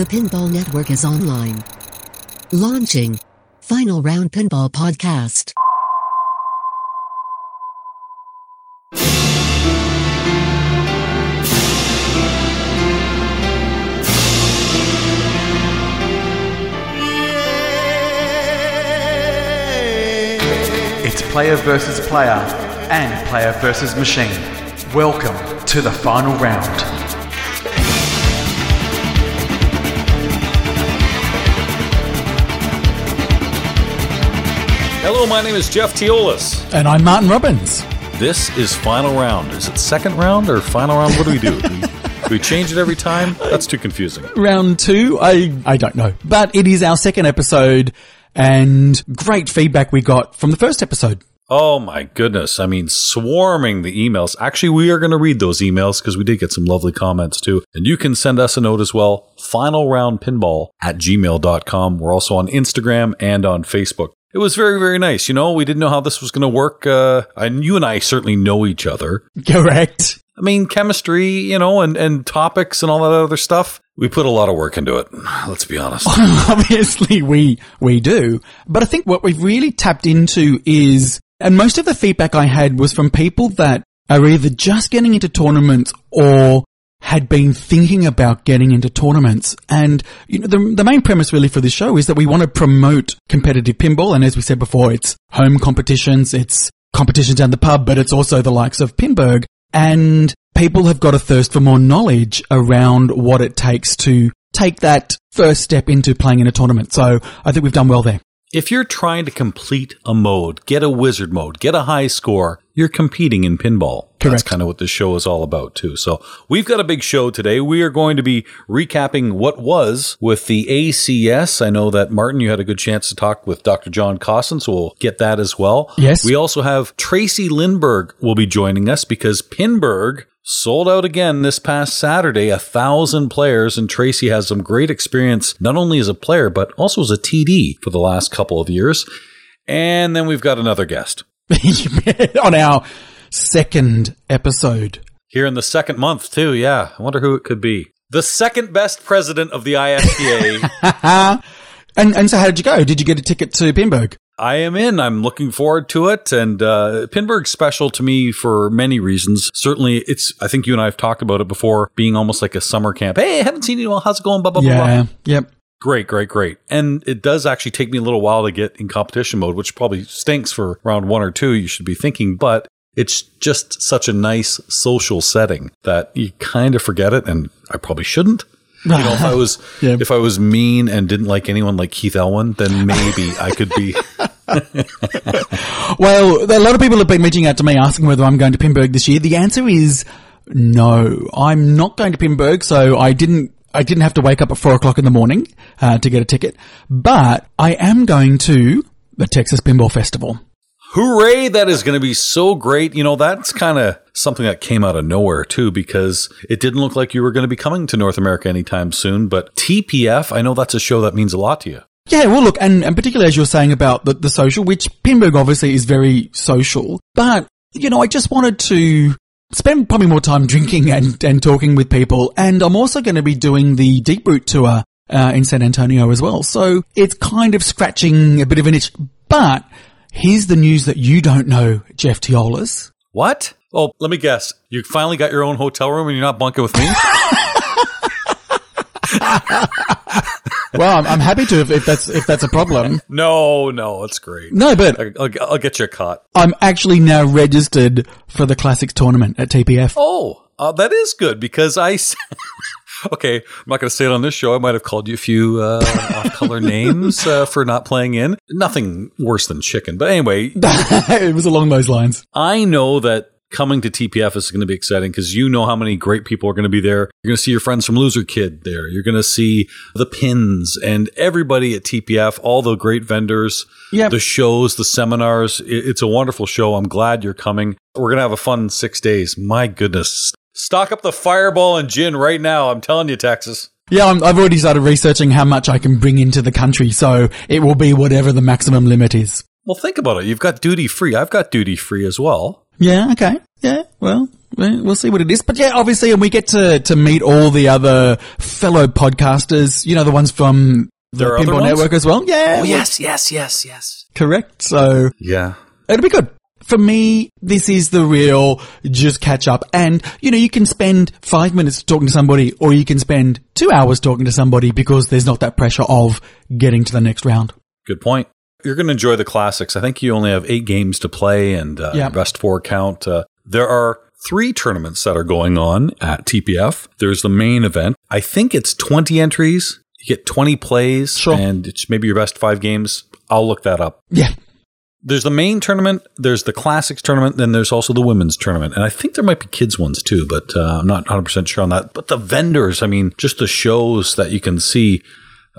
The Pinball Network is online. Launching Final Round Pinball Podcast. It's player versus player and player versus machine. Welcome to the final round. Hello, my name is Jeff Teolis. And I'm Martin Robbins. This is Final Round. Is it second round or final round? What do we do? do, we, we change it every time? That's too confusing. Round two, I, I don't know. But it is our second episode and great feedback we got from the first episode. Oh my goodness. I mean, swarming the emails. Actually, we are going to read those emails because we did get some lovely comments too. And you can send us a note as well. Final round pinball at gmail.com. We're also on Instagram and on Facebook. It was very, very nice. You know, we didn't know how this was going to work. Uh, and you and I certainly know each other. Correct. I mean, chemistry, you know, and, and topics and all that other stuff. We put a lot of work into it. Let's be honest. Obviously we, we do. But I think what we've really tapped into is, and most of the feedback I had was from people that are either just getting into tournaments or had been thinking about getting into tournaments. And, you know, the, the main premise really for this show is that we want to promote competitive pinball. And as we said before, it's home competitions, it's competitions down the pub, but it's also the likes of Pinburgh. And people have got a thirst for more knowledge around what it takes to take that first step into playing in a tournament. So I think we've done well there. If you're trying to complete a mode, get a wizard mode, get a high score, you're competing in pinball. That's kind of what this show is all about too. So we've got a big show today. We are going to be recapping what was with the ACS. I know that Martin, you had a good chance to talk with Dr. John Cosson, so we'll get that as well. Yes. We also have Tracy Lindbergh will be joining us because Pinburgh sold out again this past Saturday, a thousand players, and Tracy has some great experience not only as a player but also as a TD for the last couple of years. And then we've got another guest on our second episode. here in the second month too. Yeah, I wonder who it could be. The second best president of the IFPA. And, and so how did you go? Did you get a ticket to Pinburgh? I am in. I'm looking forward to it. And uh, Pinburgh's special to me for many reasons. Certainly, it's. I think you and I have talked about it before, being almost like a summer camp. Hey, I haven't seen you. in a while. How's it going? Blah blah blah. blah. Yeah. Yep. Great, great, great. And it does actually take me a little while to get in competition mode, which probably stinks for round one or two. You should be thinking, but it's just such a nice social setting that you kind of forget it. And I probably shouldn't. You know, if I was Yeah. if I was mean and didn't like anyone like Keith Elwin, then maybe I could be. Well, a lot of people have been reaching out to me asking whether I'm going to Pinburgh this year. The answer is no. I'm not going to Pinburgh, so I didn't. I didn't have to wake up at four o'clock in the morning uh, to get a ticket, but I am going to the Texas Pinball Festival. Hooray! That is going to be so great. You know, that's kind of something that came out of nowhere too, because it didn't look like you were going to be coming to North America anytime soon. But TPF, I know that's a show that means a lot to you. Yeah, well, look, and, and particularly as you're saying about the, the social, which Pinburgh obviously is very social, but, you know, I just wanted to spend probably more time drinking and, and talking with people, and I'm also going to be doing the Deep Root tour uh, in San Antonio as well, so it's kind of scratching a bit of an itch, but here's the news that you don't know, Jeff Teolis. What? Oh, let me guess. You finally got your own hotel room and you're not bunking with me? Well, I'm, I'm happy to if, if that's, if that's a problem. no, no, it's great. No, but I- I'll, I'll get you a cot. I'm actually now registered for the Classics tournament at TPF. Oh, uh, that is good because I. okay, I'm not going to say it on this show. I might have called you a few uh, off-color names uh, for not playing in. Nothing worse than chicken, but anyway, it was along those lines. I know that coming to TPF is going to be exciting because you know how many great people are going to be there. You're going to see your friends from Loser Kid there. You're going to see the pins and everybody at TPF, all the great vendors, Yep. the shows, the seminars. It's a wonderful show. I'm glad you're coming. We're going to have a fun six days. My goodness. Stock up the fireball and gin right now. I'm telling you, Texas. Yeah, I'm, I've already started researching how much I can bring into the country, so it will be whatever the maximum limit is. Well, think about it. You've got duty free. I've got duty free as well. Yeah, okay. Yeah, well, Well, We'll see what it is. But yeah, obviously, and we get to, to meet all the other fellow podcasters, you know, the ones from the There Pinball? Network as well. Yeah. Oh, yes, yes, yes, yes. Correct. So Yeah. it'll be good. For me, this is the real just catch up. And, you know, you can spend five minutes talking to somebody or you can spend two hours talking to somebody because there's not that pressure of getting to the next round. Good point. You're going to enjoy the classics. I think you only have eight games to play and uh, best four count. Uh, there are three tournaments that are going on at TPF. There's the main event. I think it's 20 entries. You get 20 plays Sure. and it's maybe your best five games. I'll look that up. Yeah. There's the main tournament, there's the classics tournament, then there's also the women's tournament. And I think there might be kids ones too, but uh, I'm not 100% sure on that. But the vendors, I mean, just the shows that you can see,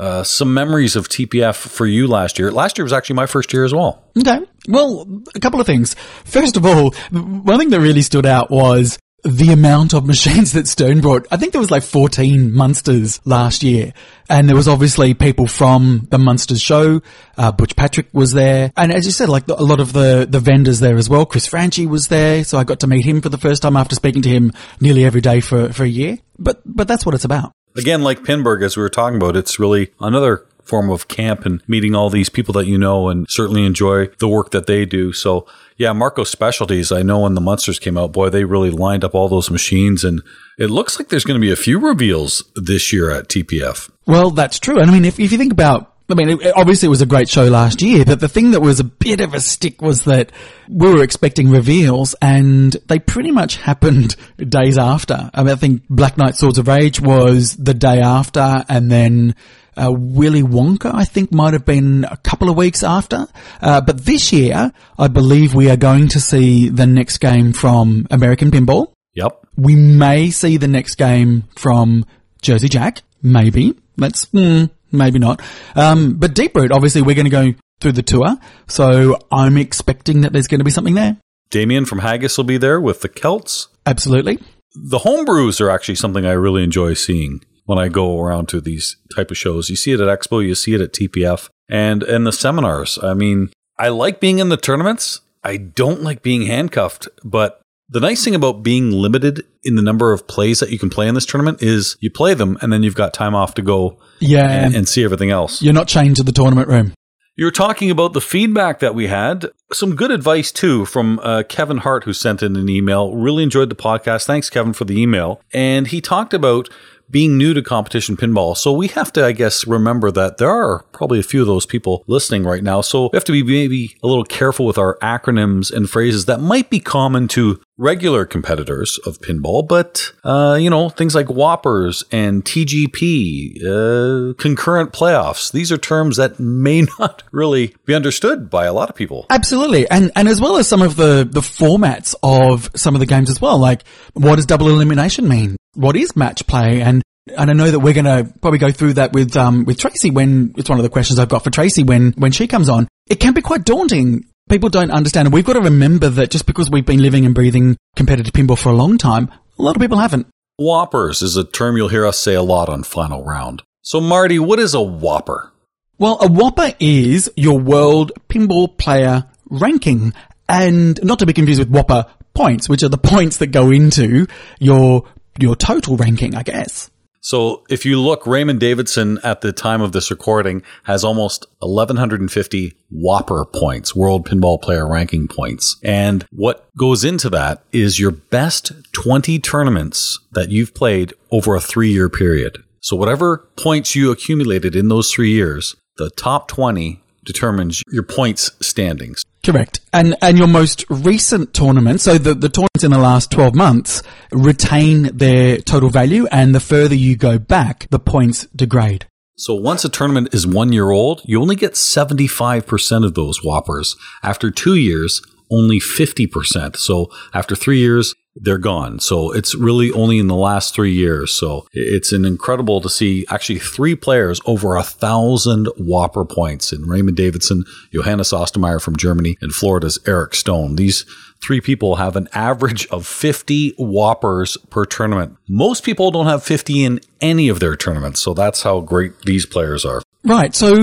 uh, some memories of TPF for you last year. Last year was actually my first year as well. Okay. Well, a couple of things. First of all, one thing that really stood out was the amount of machines that Stern brought. I think there was like 14 Munsters last year. And there was obviously people from the Munsters show. Uh, Butch Patrick was there. And as you said, like the, a lot of the, the vendors there as well. Chris Franchi was there. So I got to meet him for the first time after speaking to him nearly every day for, for a year. But, but that's what it's about. Again, like Pinburgh, as we were talking about, it's really another form of camp and meeting all these people that you know and certainly enjoy the work that they do. So, yeah, Marco Specialties, I know when the Munsters came out, boy, they really lined up all those machines. And it looks like there's going to be a few reveals this year at TPF. Well, that's true. And I mean, if, if you think about, I mean, it, obviously it was a great show last year, but the thing that was a bit of a stick was that we were expecting reveals and they pretty much happened days after. I mean, I think Black Knight Swords of Rage was the day after and then uh, Willy Wonka, I think, might have been a couple of weeks after. Uh, but this year, I believe we are going to see the next game from American Pinball. Yep. We may see the next game from Jersey Jack. Maybe. That's, mm, maybe not. Um, but Deep Root, obviously, we're going to go through the tour. So I'm expecting that there's going to be something there. Damien from Haggis will be there with the Celts. Absolutely. The homebrews are actually something I really enjoy seeing when I go around to these type of shows. You see it at Expo, you see it at TPF, and and the seminars. I mean, I like being in the tournaments. I don't like being handcuffed, but the nice thing about being limited in the number of plays that you can play in this tournament is you play them and then you've got time off to go Yeah. and, and see everything else. You're not chained to the tournament room. You were talking about the feedback that we had. Some good advice, too, from uh, Kevin Hart, who sent in an email. Really enjoyed the podcast. Thanks, Kevin, for the email. And he talked about being new to competition pinball. So we have to, I guess, remember that there are probably a few of those people listening right now. So we have to be maybe a little careful with our acronyms and phrases that might be common to regular competitors of pinball, but, uh, you know, things like WPPRs and TGP, uh, concurrent playoffs. These are terms that may not really be understood by a lot of people. Absolutely. And, and as well as some of the, the formats of some of the games as well. Like, what does double elimination mean? What is match play? And, and I know that we're going to probably go through that with, um, with Tracy when it's one of the questions I've got for Tracy when, when she comes on. It can be quite daunting. People don't understand. And we've got to remember that just because we've been living and breathing competitive pinball for a long time, a lot of people haven't. WPPRs is a term you'll hear us say a lot on Final Round. So, Marty, what is a WPPR? Well, a WPPR is your world pinball player ranking and not to be confused with WPPR points, which are the points that go into your, your total ranking, I guess. So if you look, Raymond Davidson at the time of this recording has almost 1150 WPPR points, World Pinball Player Ranking points. And what goes into that is your best 20 tournaments that you've played over a three year period. So whatever points you accumulated in those three years, the top 20 determines your points standings. Correct. And and your most recent tournament, so the, the tournaments in the last 12 months retain their total value and the further you go back, the points degrade. So once a tournament is one year old, you only get 75% of those WPPRs. After two years, only 50%. So after three years, they're gone. So it's really only in the last three years. So it's an incredible to see actually three players over a thousand WPPR points in Raymond Davidson, Johannes Ostermeier from Germany, and Florida's Eric Stone. These three people have an average of 50 WPPRs per tournament. Most people don't have 50 in any of their tournaments. So that's how great these players are. Right. So,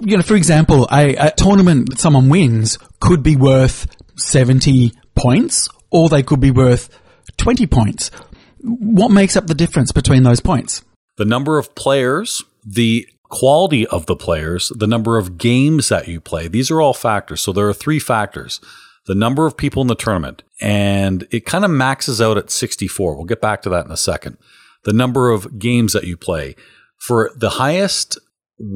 you know, for example, a, a tournament that someone wins could be worth 70 points or they could be worth 20 points. What makes up the difference between those points? The number of players, the quality of the players, the number of games that you play. These are all factors. So there are three factors. The number of people in the tournament, and it kind of maxes out at 64. We'll get back to that in a second. The number of games that you play. For the highest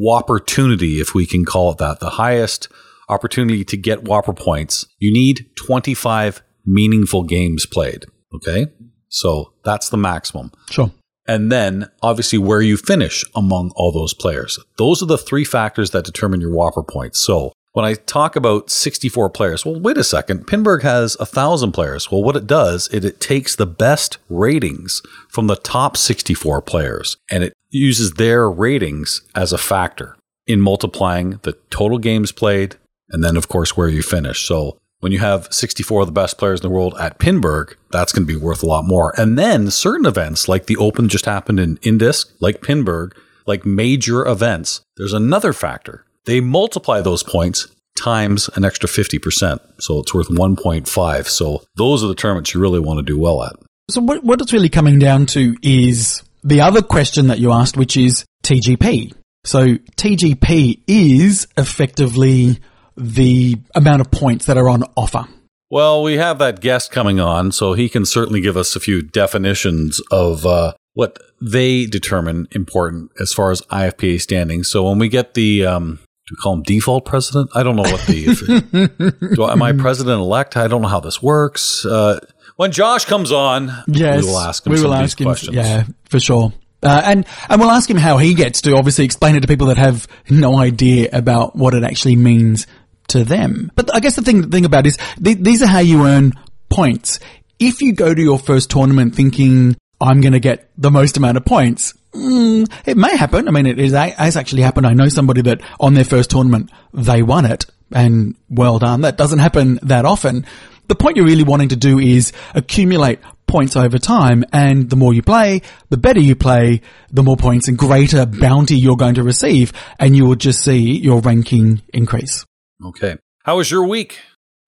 opportunity, if we can call it that, the highest opportunity to get WPPR points, you need 25 meaningful games played. Okay. So that's the maximum. Sure. And then obviously where you finish among all those players. Those are the three factors that determine your WPPR points. So when I talk about 64 players, well, wait a second. Pinburgh has a thousand players. Well, what it does is it takes the best ratings from the top 64 players and it uses their ratings as a factor in multiplying the total games played and then, of course, where you finish. So when you have 64 of the best players in the world at Pinburgh, that's going to be worth a lot more. And then certain events like the Open just happened in Indisc, like Pinburgh, like major events, there's another factor. They multiply those points times an extra 50%. So it's worth 1.5. So those are the tournaments you really want to do well at. So what, what it's really coming down to is the other question that you asked, which is TGP. So TGP is effectively the amount of points that are on offer. Well, we have that guest coming on, so he can certainly give us a few definitions of uh, what they determine important as far as IFPA standing. So when we get the, um, do we call him default president? I don't know what the, do, am I president elect? I don't know how this works. Uh, when Josh comes on, yes, we will ask him we will some ask of these him, questions. Yeah, for sure. Uh, and and we'll ask him how he gets to obviously explain it to people that have no idea about what it actually means to them. But I guess the thing thing about is th- these are how you earn points. If you go to your first tournament thinking I'm going to get the most amount of points, mm, it may happen. I mean, it is, has actually happened. I know somebody that on their first tournament they won it, and well done. That doesn't happen that often. The point you're really wanting to do is accumulate points over time, and the more you play, the better you play, the more points and greater bounty you're going to receive, and you will just see your ranking increase. Okay. How was your week?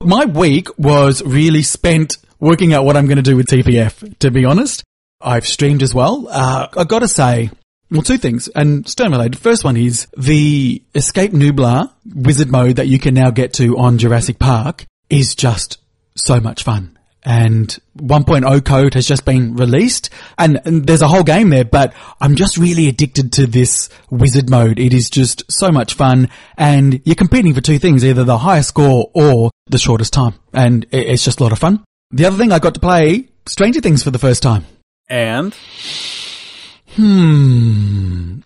My week was really spent working out what I'm going to do with TPF, to be honest. I've streamed as well. Uh, i got to say, well, two things, and Stern related. First one is the Escape Nublar wizard mode that you can now get to on Jurassic Park is just so much fun. And 1.0 code has just been released and, and, there's a whole game there, but I'm just really addicted to this wizard mode. It is just so much fun and you're competing for two things, either the highest score or the shortest time. And it's just a lot of fun. The other thing I got to play Stranger Things for the first time. And Hmm.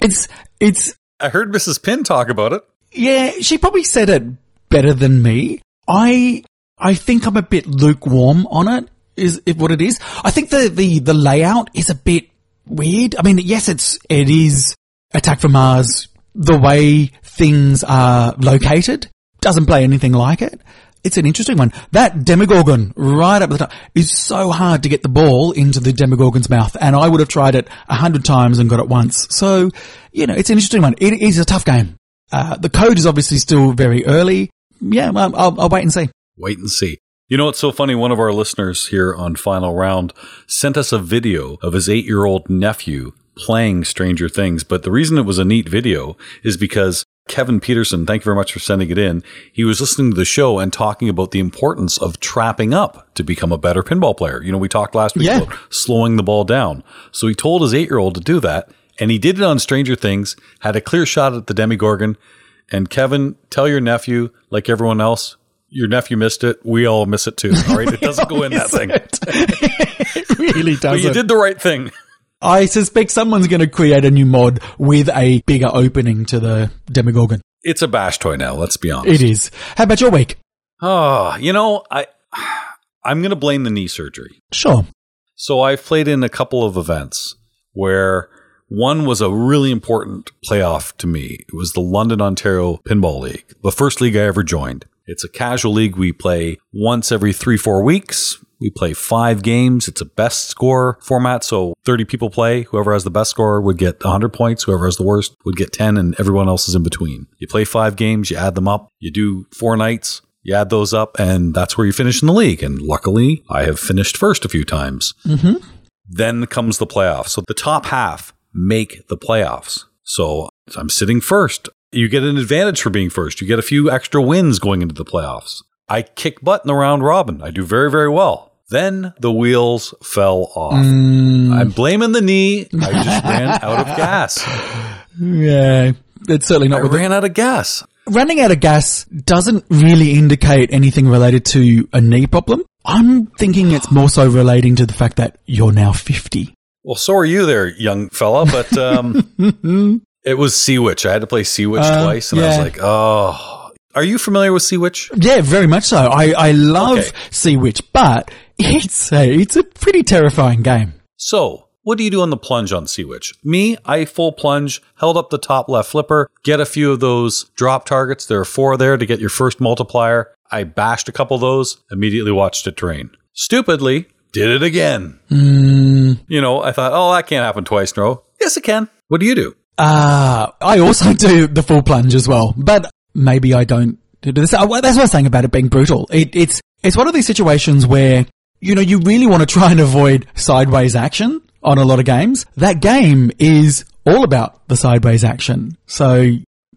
It's, it's, I heard Mrs. Pin talk about it. yeah, she probably said it better than me. I, I think I'm a bit lukewarm on it. it is what it is. I think the, the, the layout is a bit weird. I mean, yes, it's, it is Attack from Mars. The way things are located doesn't play anything like it. It's an interesting one. That Demogorgon right up the top is so hard to get the ball into the Demogorgon's mouth. And I would have tried it a hundred times and got it once. So, you know, it's an interesting one. It is a tough game. Uh, the code is obviously still very early. Yeah, well, I'll, I'll wait and see. Wait and see. You know, it's so funny. One of our listeners here on Final Round sent us a video of his eight year old nephew playing Stranger Things. But the reason it was a neat video is because Kevin Peterson, thank you very much for sending it in. He was listening to the show and talking about the importance of trapping up to become a better pinball player. You know, we talked last week Yeah. about slowing the ball down. So he told his eight year old to do that. And he did it on Stranger Things, had a clear shot at the Demogorgon. And Kevin, tell your nephew, like everyone else, your nephew missed it. We all miss it too. All right. It doesn't go in that thing. it really does. But you did the right thing. I suspect someone's going to create a new mod with a bigger opening to the Demogorgon. It's a bash toy now. Let's be honest. It is. How about your week? Oh, you know, I I'm going to blame the knee surgery. Sure. So I've played in a couple of events where one was a really important playoff to me. It was the London Ontario Pinball League, the first league I ever joined. It's a casual league. We play once every three, four weeks. We play five games. It's a best score format. So 30 people play. Whoever has the best score would get 100 points. Whoever has the worst would get 10 and everyone else is in between. You play five games, you add them up, you do four nights. You add those up, and that's where you finish in the league. And luckily, I have finished first a few times. Mm-hmm. Then comes the playoffs. So the top half make the playoffs. So I'm sitting first. You get an advantage for being first. You get a few extra wins going into the playoffs. I kick butt in the round robin. I do very, very well. Then the wheels fell off. I'm blaming the knee. I just ran out of gas. Yeah, it's certainly not I with the ran out of gas. running out of gas doesn't really indicate anything related to a knee problem. I'm thinking it's more so relating to the fact that you're now 50. Well, so are you there, young fella, but um, it was Sea Witch. I had to play Sea Witch Uh, twice, and I was like, oh. Are you familiar with Sea Witch? Yeah, very much so. I, I love Okay. Sea Witch, but it's a, it's a pretty terrifying game. So, what do you do on the plunge on Sea Witch? Me, I full plunge, held up the top left flipper, get a few of those drop targets. There are four there to get your first multiplier. I bashed a couple of those, immediately watched it drain. Stupidly, did it again. You know, I thought, oh, that can't happen twice in a row. Yes, it can. What do you do? Uh, I also do the full plunge as well, but maybe I don't do this. Uh, That's what I was saying about it being brutal. It, it's, it's one of these situations where, you know, you really want to try and avoid sideways action on a lot of games. That game is all about the sideways action. So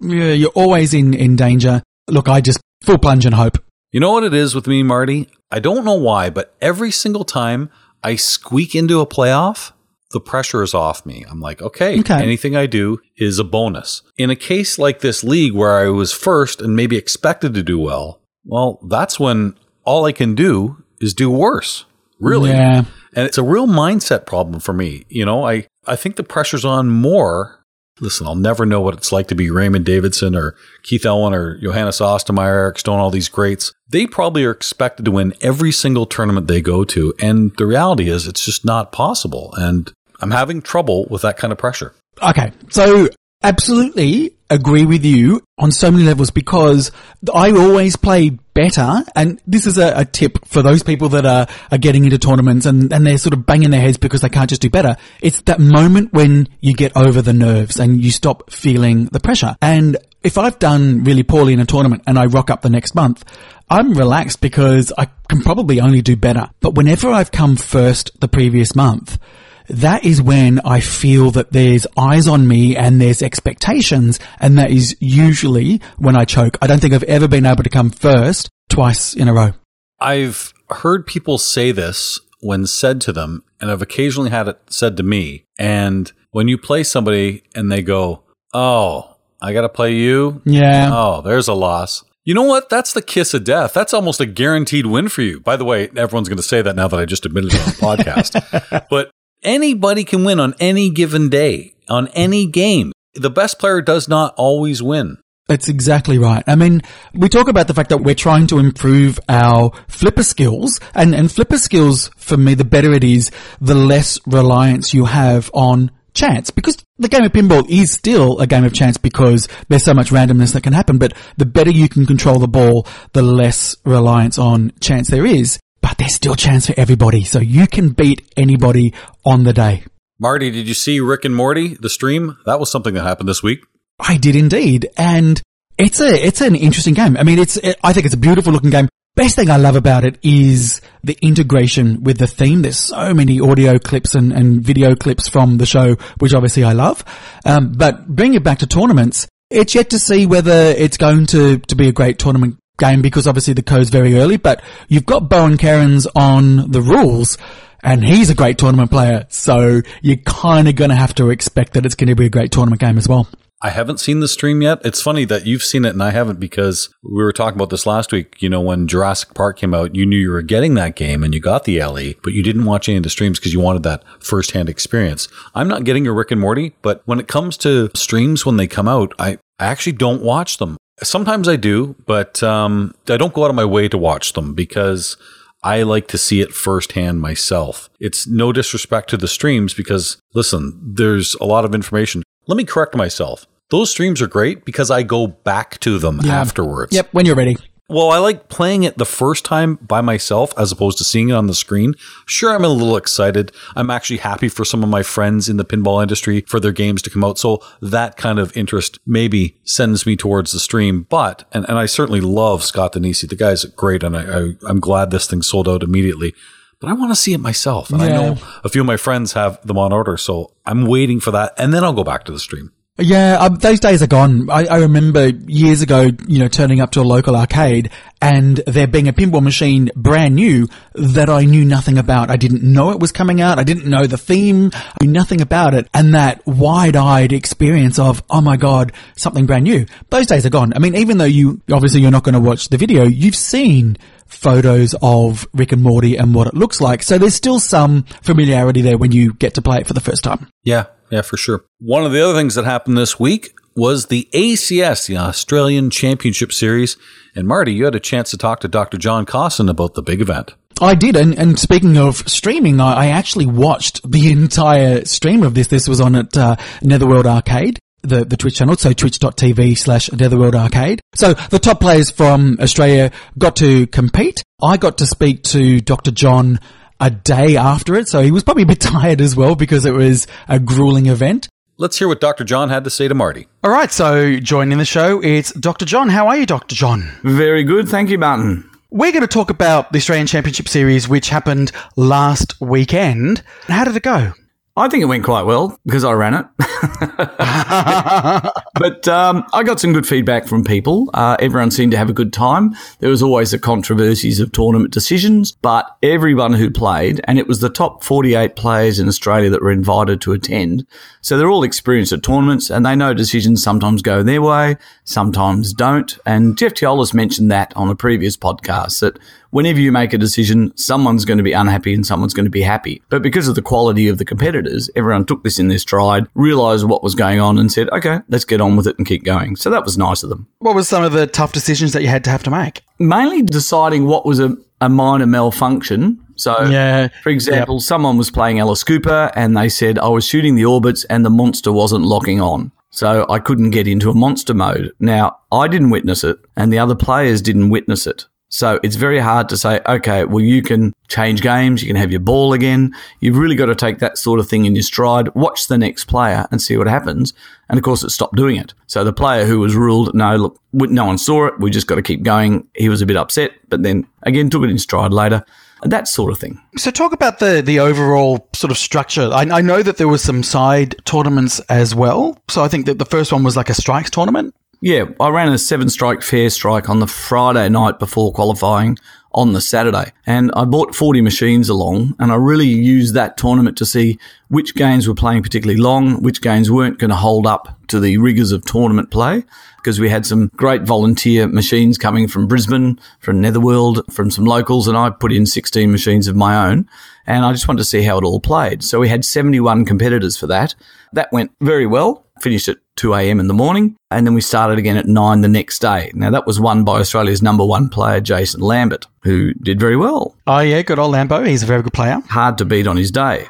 yeah, you're always in, in danger. Look, I just full plunge and hope. You know what it is with me, Marty? I don't know why, but every single time I squeak into a playoff, the pressure is off me. I'm like, okay, Okay. anything I do is a bonus. In a case like this league where I was first and maybe expected to do well, well, that's when all I can do is do worse. Really. Yeah. And it's a real mindset problem for me. You know, I, I think the pressure's on more. Listen, I'll never know what it's like to be Raymond Davidson or Keith Elwin or Johannes Ostermeier, Eric Stone, all these greats. They probably are expected to win every single tournament they go to. And the reality is it's just not possible. And I'm having trouble with that kind of pressure. Okay, so absolutely agree with you on so many levels because I always play better, and this is a, a tip for those people that are, are getting into tournaments and, and they're sort of banging their heads because they can't just do better. It's that moment when you get over the nerves and you stop feeling the pressure. And if I've done really poorly in a tournament and I rock up the next month, I'm relaxed because I can probably only do better. But whenever I've come first the previous month, that is when I feel that there's eyes on me and there's expectations. And that is usually when I choke. I don't think I've ever been able to come first twice in a row. I've heard people say this when said to them, and I've occasionally had it said to me. And when you play somebody and they go, Oh, I got to play you? Yeah. Oh, there's a loss. You know what? That's the kiss of death. That's almost a guaranteed win for you. By the way, everyone's going to say that now that I just admitted it on the podcast. But anybody can win on any given day, on any game. The best player does not always win. That's exactly right. I mean, we talk about the fact that we're trying to improve our flipper skills and, and flipper skills, for me, the better it is, the less reliance you have on chance because the game of pinball is still a game of chance because there's so much randomness that can happen. But the better you can control the ball, the less reliance on chance there is. But there's still chance for everybody. So you can beat anybody on the day. Marty, did you see Rick and Morty, the stream? That was something that happened this week. I did indeed, and it's a it's an interesting game. I mean, it's it, I think it's a beautiful looking game. Best thing I love about it is the integration with the theme. There's so many audio clips and, and video clips from the show, which obviously I love. Um, but bring it back to tournaments, it's yet to see whether it's going to, to be a great tournament game because obviously the code's very early, but you've got Bowen Kerins on the rules and he's a great tournament player. So you're kind of going to have to expect that it's going to be a great tournament game as well. I haven't seen the stream yet. It's funny that you've seen it and I haven't because we were talking about this last week. You know, when Jurassic Park came out, you knew you were getting that game and you got the LE, but you didn't watch any of the streams because you wanted that firsthand experience. I'm not getting a Rick and Morty, but when it comes to streams when they come out, I I actually don't watch them. Sometimes I do, but um, I don't go out of my way to watch them because I like to see it firsthand myself. It's no disrespect to the streams because, listen, there's a lot of information. Let me correct myself. Those streams are great because I go back to them Yeah. afterwards. Yep, when you're ready. Well, I like playing it the first time by myself as opposed to seeing it on the screen. Sure, I'm a little excited. I'm actually happy for some of my friends in the pinball industry for their games to come out. So that kind of interest maybe sends me towards the stream. But, and, and I certainly love Scott Danesi. The guy's great. And I, I, I'm glad this thing sold out immediately. But I want to see it myself. And I know a few of my friends have them on order. So I'm waiting for that. And then I'll go back to the stream. Yeah, um, those days are gone. I, I remember years ago, you know, turning up to a local arcade and there being a pinball machine brand new that I knew nothing about. I didn't know it was coming out. I didn't know the theme. I knew nothing about it. And that wide-eyed experience of, oh my God, something brand new. Those days are gone. I mean, even though you, obviously you're not going to watch the video, you've seen photos of Rick and Morty and what it looks like. So there's still some familiarity there when you get to play it for the first time. Yeah, yeah, for sure. One of the other things that happened this week was the ACS, the Australian Championship Series. And Marty, you had a chance to talk to Dr. John Cosson about the big event. I did, and, and speaking of streaming, I, I actually watched the entire stream of this. This was on at uh, Netherworld Arcade, the, the Twitch channel, so twitch.tv slash Netherworld Arcade. So the top players from Australia got to compete. I got to speak to Dr. John a day after it, so he was probably a bit tired as well because it was a grueling event. Let's hear what Dr. John had to say to Marty. All right, so joining the show, it's Dr. John. How are you, Dr. John? Very good. Thank you, Martin. We're going to talk about the Australian Championship Series, which happened last weekend. How did it go? I think it went quite well because I ran it. but um, I got some good feedback from people. Uh, everyone seemed to have a good time. There was always the controversies of tournament decisions, but everyone who played, and it was the top 48 players in Australia that were invited to attend. So they're all experienced at tournaments and they know decisions sometimes go their way, sometimes don't. And Jeff Teolis mentioned that on a previous podcast that whenever you make a decision, someone's going to be unhappy and someone's going to be happy. But because of the quality of the competitors, everyone took this in their stride, realized what was going on, and said, okay, let's get on with it and keep going. So that was nice of them. What was some of the tough decisions that you had to have to make? Mainly deciding what was a, a minor malfunction. So, Yeah. for example, someone was playing Alice Cooper and they said I was shooting the orbits and the monster wasn't locking on. So I couldn't get into a monster mode. Now, I didn't witness it and the other players didn't witness it. So it's very hard to say, okay, well, you can change games, you can have your ball again. You've really got to take that sort of thing in your stride, watch the next player and see what happens. And of course, it stopped doing it. So the player who was ruled, no, look, no one saw it, we just got to keep going. He was a bit upset, but then again, took it in stride later. That sort of thing. So talk about the, the overall sort of structure. I, I know that there was some side tournaments as well. So I think that the first one was like a strikes tournament. Yeah, I ran a seven strike fair strike on the Friday night before qualifying on the Saturday. And I bought 40 machines along and I really used that tournament to see which games were playing particularly long, which games weren't going to hold up to the rigors of tournament play. Because we had some great volunteer machines coming from Brisbane, from Netherworld, from some locals, and I put in 16 machines of my own. And I just wanted to see how it all played. So we had 71 competitors for that. That went very well. Finished at 2 a.m. in the morning, and then we started again at 9 the next day. Now, that was won by Australia's number one player, Jason Lambert, who did very well. Oh, yeah, good old Lambo. He's a very good player. Hard to beat on his day.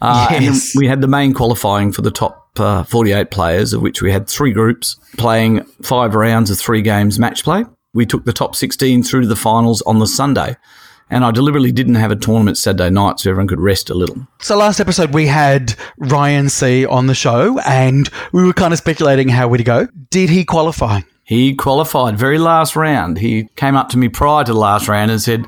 Uh, And Yes. we had the main qualifying for the top uh, 48 players, of which we had three groups playing five rounds of three games match play. We took the top 16 through to the finals on the Sunday. And I deliberately didn't have a tournament Saturday night so everyone could rest a little. So last episode we had Ryan C on the show and we were kind of speculating how we'd go. Did he qualify? He qualified very last round. He came up to me prior to the last round and said,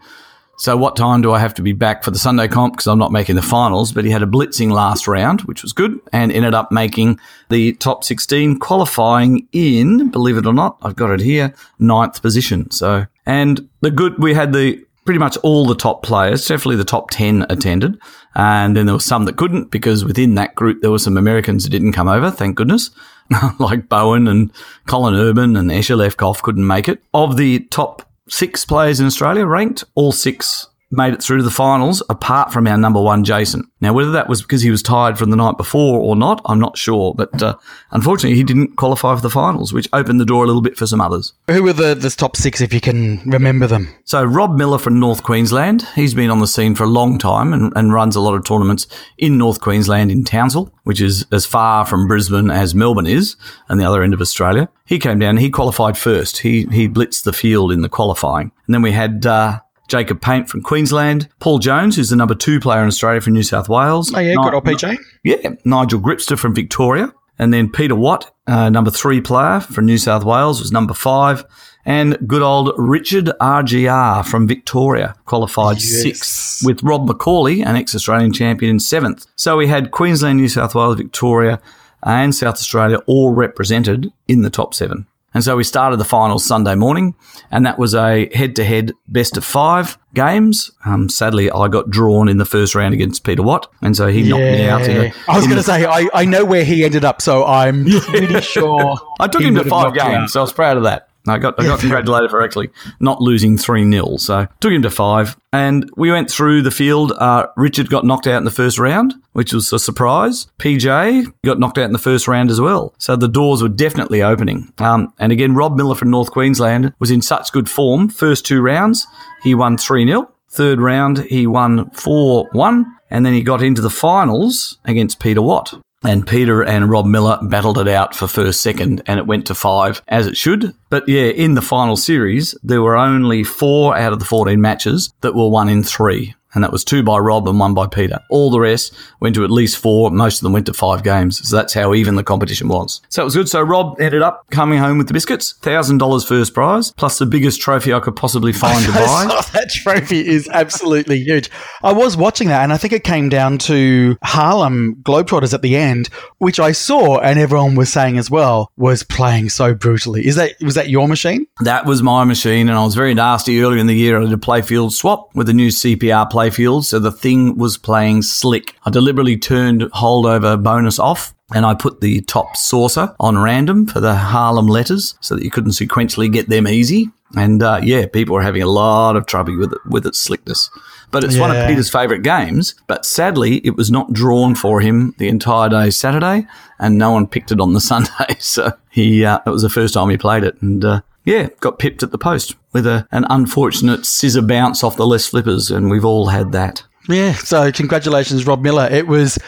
So, what time do I have to be back for the Sunday comp? Because I'm not making the finals. But he had a blitzing last round, which was good, and ended up making the top 16, qualifying in, believe it or not, I've got it here, ninth position. So, and the good, we had the pretty much all the top players, definitely the top 10 attended. And then there were some that couldn't because within that group, there were some Americans that didn't come over, thank goodness. like Bowen and Colin Urban and Escher Lefkoff couldn't make it. Of the top six players in Australia ranked, all six made it through to the finals apart from our number one, Jason. Now, whether that was because he was tired from the night before or not, I'm not sure. But uh, unfortunately, he didn't qualify for the finals, which opened the door a little bit for some others. Who were the, the top six, if you can remember them? So, Rob Miller from North Queensland, he's been on the scene for a long time and, and runs a lot of tournaments in North Queensland in Townsville, which is as far from Brisbane as Melbourne is, and the other end of Australia. He came down, he qualified first. He, he blitzed the field in the qualifying. And then we had uh, Jacob Paint from Queensland, Paul Jones, who's the number two player in Australia from New South Wales. Oh, yeah, good old PJ. Yeah, Nigel Gripster from Victoria. And then Peter Watt, uh, number three player from New South Wales, was number five. And good old Richard RGR from Victoria qualified Yes. sixth, with Rob McCauley, an ex Australian champion, in seventh. So we had Queensland, New South Wales, Victoria, and South Australia all represented in the top seven. And so we started the finals Sunday morning, and that was a head to head best of five games. Um, sadly, I got drawn in the first round against Peter Watt, and so he knocked me out. In a, I was going to say, I, I know where he ended up, so I'm pretty sure. I took him to five knocked you out. games, so I was proud of that. I got I got congratulated for actually not losing 3 0. So took him to five. And we went through the field. Uh, Richard got knocked out in the first round, which was a surprise. PJ got knocked out in the first round as well. So the doors were definitely opening. Um, and again, Rob Miller from North Queensland was in such good form. First two rounds, he won 3 0. Third round, he won 4 1. And then he got into the finals against Peter Watt. And Peter and Rob Miller battled it out for first, second, and it went to five, as it should. But yeah, in the final series, there were only four out of the 14 matches that were won in three. And that was two by Rob and one by Peter. All the rest went to at least four. Most of them went to five games. So that's how even the competition was. So it was good. So Rob ended up coming home with the biscuits. $1,000 first prize, plus the biggest trophy I could possibly find to buy. That trophy is absolutely huge. I was watching that, and I think it came down to Harlem Globetrotters at the end, which I saw, and everyone was saying as well was playing so brutally. Is that was that your machine? That was my machine, and I was very nasty earlier in the year. I did a playfield swap with a new CPR playfield, so the thing was playing slick. I deliberately turned holdover bonus off. And I put the top saucer on random for the Harlem letters so that you couldn't sequentially get them easy. And uh, yeah, people were having a lot of trouble with it, with its slickness. But it's one of Peter's favourite games. But sadly, it was not drawn for him the entire day Saturday, and no one picked it on the Sunday. So he uh, it was the first time he played it, and uh, yeah, got pipped at the post with a, an unfortunate scissor bounce off the less flippers, and we've all had that. Yeah. So congratulations, Rob Miller. It was.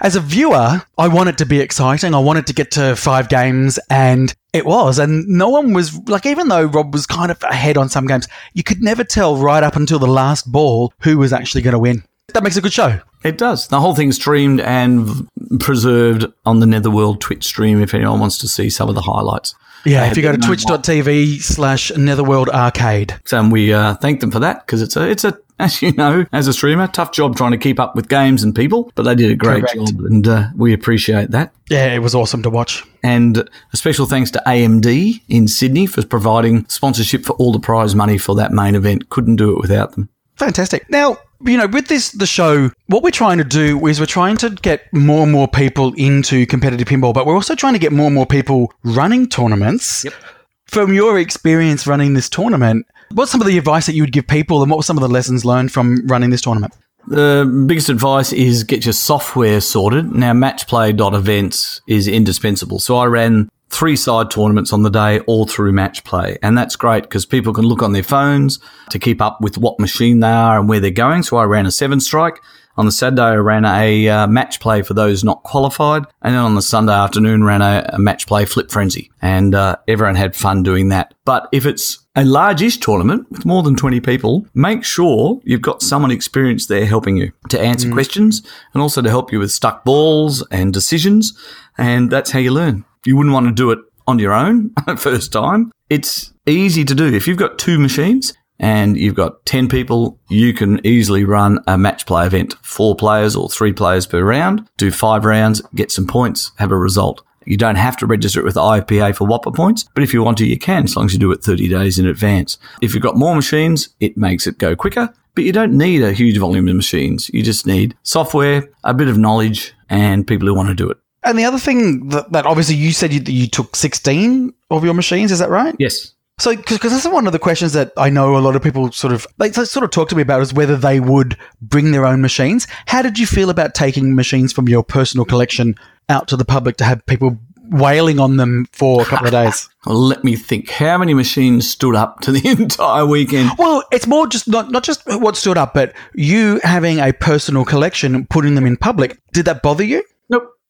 As a viewer, I wanted to be exciting. I wanted to get to five games, and it was. And no one was like, even though Rob was kind of ahead on some games, you could never tell right up until the last ball who was actually going to win. That makes a good show. It does. The whole thing's streamed and preserved on the Netherworld Twitch stream if anyone wants to see some of the highlights. Yeah, if you go to twitch.tv slash Netherworld Arcade. So and we uh, thank them for that because it's a it's a as you know as a streamer tough job trying to keep up with games and people, but they did a great Correct. job and uh, we appreciate that. Yeah, it was awesome to watch. And a special thanks to AMD in Sydney for providing sponsorship for all the prize money for that main event. Couldn't do it without them. Fantastic. Now, you know, with this, the show, what we're trying to do is we're trying to get more and more people into competitive pinball, but we're also trying to get more and more people running tournaments. From your experience running this tournament, what's some of the advice that you would give people and what were some of the lessons learned from running this tournament? The biggest advice is get your software sorted. Now, matchplay.events is indispensable. So I ran three side tournaments on the day, all through matchplay. And that's great because people can look on their phones to keep up with what machine they are and where they're going. So I ran a seven strike. On the Saturday, I ran a uh, match play for those not qualified. And then on the Sunday afternoon, ran a, a match play flip frenzy. And uh, everyone had fun doing that. But if it's a large-ish tournament with more than 20 people, make sure you've got someone experienced there helping you to answer questions and also to help you with stuck balls and decisions. And that's how you learn. You wouldn't want to do it on your own first time. It's easy to do. If you've got two machines and you've got 10 people, you can easily run a match play event. Four players or three players per round, do five rounds, get some points, have a result. You don't have to register it with IPA for WPPR points, but if you want to, you can, as long as you do it 30 days in advance. If you've got more machines, it makes it go quicker, but you don't need a huge volume of machines. You just need software, a bit of knowledge, and people who want to do it. And the other thing that, that obviously you said you, you took 16 of your machines, is that right? Yes. So, because that's one of the questions that I know a lot of people sort of they sort of talk to me about is whether they would bring their own machines. How did you feel about taking machines from your personal collection out to the public to have people wailing on them for a couple of days? Let me think. How many machines stood up to the entire weekend? Well, it's more just not not just what stood up, but you having a personal collection and putting them in public. Did that bother you?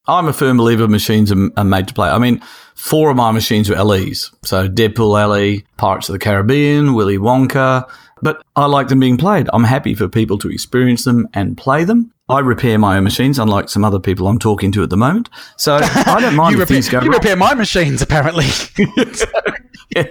I'm a firm believer machines are, are made to play. I mean, four of my machines were LEs. So Deadpool LE, Pirates of the Caribbean, Willy Wonka. But I like them being played. I'm happy for people to experience them and play them. I repair my own machines, unlike some other people I'm talking to at the moment. So I don't mind you if repair, things go you wrong. repair my machines, apparently. Yeah.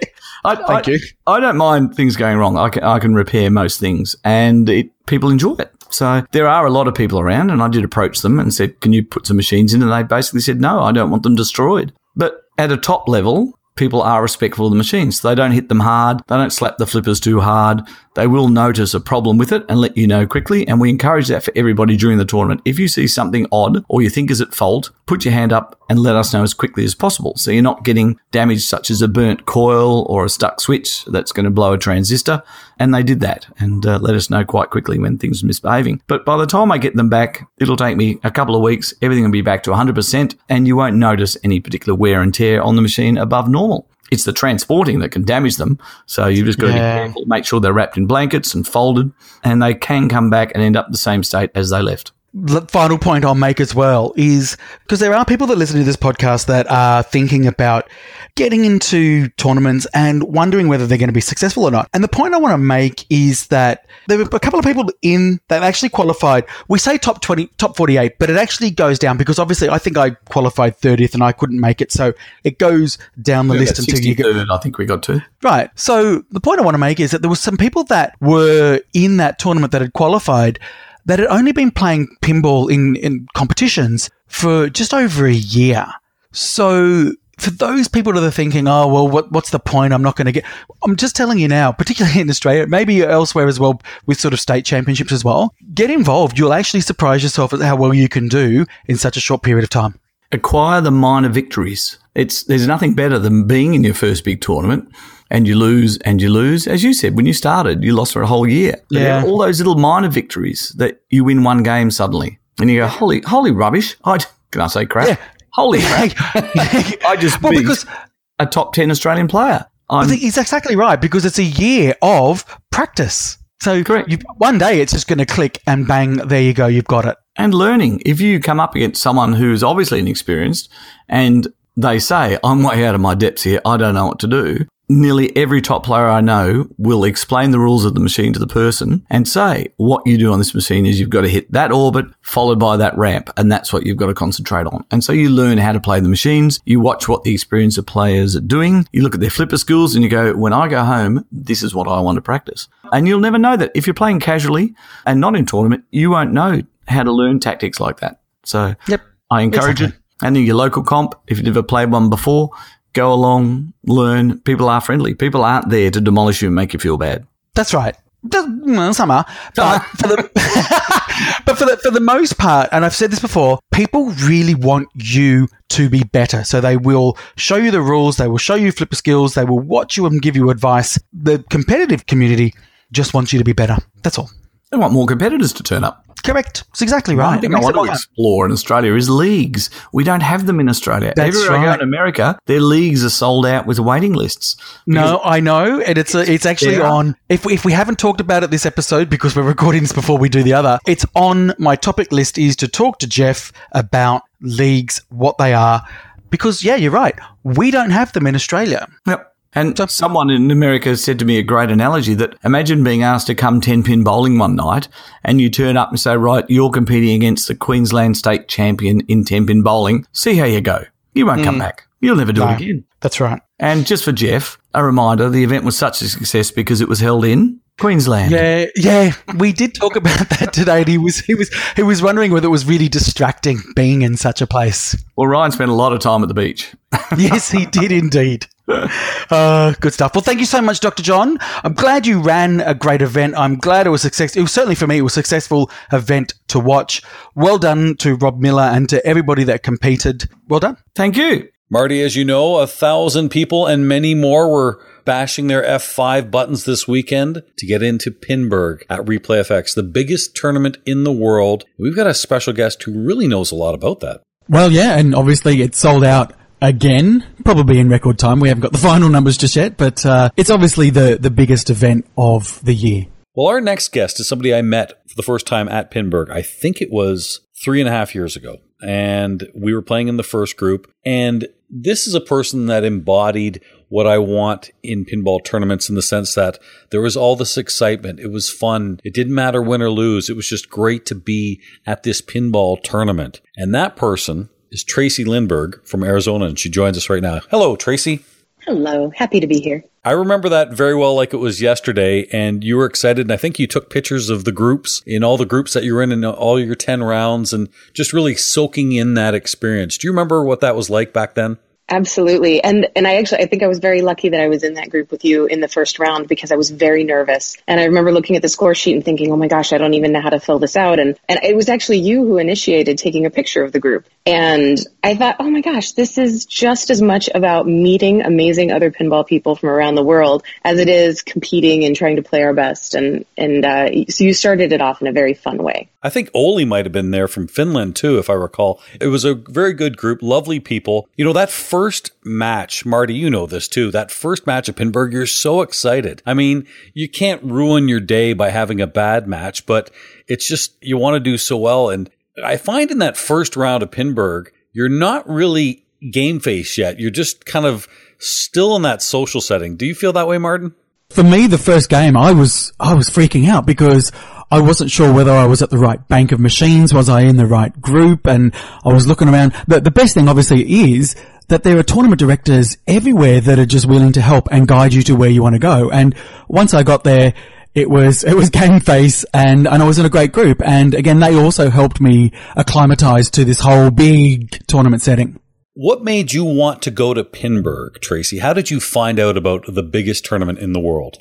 I, Thank I, you. I don't mind things going wrong. I can, I can repair most things, and it, people enjoy it. So there are a lot of people around, and I did approach them and said, "Can you put some machines in?" And they basically said, "No, I don't want them destroyed." But at a top level, people are respectful of the machines. They don't hit them hard. They don't slap the flippers too hard. They will notice a problem with it and let you know quickly. And we encourage that for everybody during the tournament. If you see something odd or you think is at fault, put your hand up and let us know as quickly as possible. So you're not getting damage such as a burnt coil or a stuck switch that's going to blow a transistor. And they did that and uh, let us know quite quickly when things are misbehaving. But by the time I get them back, it'll take me a couple of weeks. Everything will be back to 100% and you won't notice any particular wear and tear on the machine above normal. It's the transporting that can damage them. So you've just got to Yeah. be careful, make sure they're wrapped in blankets and folded, and they can come back and end up the same state as they left. the final point I'll make as well is because there are people that listen to this podcast that are thinking about getting into tournaments and wondering whether they're going to be successful or not. And the point I want to make is that there were a couple of people in that actually qualified. We say top 20, top 48, but it actually goes down because obviously I think I qualified 30th and I couldn't make it. So it goes down the list until you get. 63rd, I think we got to. Right. So the point I want to make is that there were some people that were in that tournament that had qualified that had only been playing pinball in, in competitions for just over a year. So for those people that are thinking, oh, well, what, what's the point? I'm not going to get. I'm just telling you now, particularly in Australia, maybe elsewhere as well, with sort of state championships as well, get involved. You'll actually surprise yourself at how well you can do in such a short period of time. Acquire the minor victories. It's there's nothing better than being in your first big tournament and you lose and you lose. As you said, when you started, you lost for a whole year. Yeah. All those little minor victories that you win one game suddenly, and you go, holy, holy rubbish! I can I say crap? Yeah. Holy crap! I just well, beat because a top ten Australian player. I'm, I think he's exactly right because it's a year of practice. So Correct. You, one day it's just going to click and bang, there you go, you've got it. and learning. If you come up against someone who's obviously inexperienced and they say, I'm way out of my depths here, I don't know what to do, nearly every top player I know will explain the rules of the machine to the person and say, what you do on this machine is you've got to hit that orbit followed by that ramp, and that's what you've got to concentrate on. And so you learn how to play the machines, you watch what the experienced players are doing, you look at their flipper skills, and you go, when I go home, this is what I want to practice. And you'll never know that. If you're playing casually and not in tournament, you won't know how to learn tactics like that. So Yep. I encourage Exactly. it. And in your local comp, if you've never played one before, go along, learn. People are friendly. People aren't there to demolish you and make you feel bad. That's right. Well, mm, Some are, but for the but for the for the most part, and I've said this before, people really want you to be better. So they will show you the rules, they will show you flipper skills, they will watch you and give you advice. The competitive community just wants you to be better. That's all. They want more competitors to turn up. Correct. It's exactly right. One thing I want to explore in Australia is leagues. We don't have them in Australia. That's Everywhere I go in America, their leagues are sold out with waiting lists. No, I know, and it's a, it's actually Yeah. on. If if we haven't talked about it this episode because we're recording this before we do the other, it's on my topic list. Is to talk to Jeff about leagues, what they are, because yeah, you're right. We don't have them in Australia. Yep. And someone in America said to me a great analogy that imagine being asked to come 10 pin bowling one night and you turn up and say, right, you're competing against the Queensland state champion in 10 pin bowling. See how you go. You won't come hmm. back. You'll never do No. it again. That's right. And just for Jeff, a reminder the event was such a success because it was held in Queensland. Yeah, yeah, we did talk about that today. And he was he was he was wondering whether it was really distracting being in such a place. Well, Ryan spent a lot of time at the beach. yes, he did indeed. Uh, good stuff. Well, thank you so much, Dr. John. I'm glad you ran a great event. I'm glad it was success. It was certainly for me, it was a successful event to watch. Well done to Rob Miller and to everybody that competed. Well done. Thank you. Marty, as you know, a thousand people and many more were bashing their F5 buttons this weekend to get into Pinburgh at ReplayFX, the biggest tournament in the world. We've got a special guest who really knows a lot about that. Well, yeah, and obviously it sold out again, probably in record time. We haven't got the final numbers just yet, but uh, it's obviously the, the biggest event of the year. Well, our next guest is somebody I met for the first time at Pinburgh. I think it was three and a half years ago. And we were playing in the first group. And this is a person that embodied what I want in pinball tournaments in the sense that there was all this excitement. It was fun. It didn't matter win or lose. It was just great to be at this pinball tournament. And that person is Tracy Lindbergh from Arizona, and she joins us right now. Hello, Tracy. Hello. Happy to be here. I remember that very well like it was yesterday, and you were excited. And I think you took pictures of the groups in all the groups that you were in in all your 10 rounds and just really soaking in that experience. Do you remember what that was like back then? Absolutely. And and I actually I think I was very lucky that I was in that group with you in the first round because I was very nervous. And I remember looking at the score sheet and thinking, "Oh my gosh, I don't even know how to fill this out." And and it was actually you who initiated taking a picture of the group. And I thought, "Oh my gosh, this is just as much about meeting amazing other pinball people from around the world as it is competing and trying to play our best." And and uh, so you started it off in a very fun way. I think Oli might have been there from Finland too, if I recall. It was a very good group, lovely people. You know, that first match, Marty, you know this too. That first match at Pinburgh, you're so excited. I mean, you can't ruin your day by having a bad match, but it's just, you want to do so well. And I find in that first round of Pinburgh, you're not really game face yet. You're just kind of still in that social setting. Do you feel that way, Martin? For me, the first game, I was, I was freaking out because I wasn't sure whether I was at the right bank of machines. Was I in the right group? And I was looking around. The, the best thing obviously is that there are tournament directors everywhere that are just willing to help and guide you to where you want to go. And once I got there, it was, it was game face and, and I was in a great group. And again, they also helped me acclimatize to this whole big tournament setting. What made you want to go to Pinburgh, Tracy? How did you find out about the biggest tournament in the world?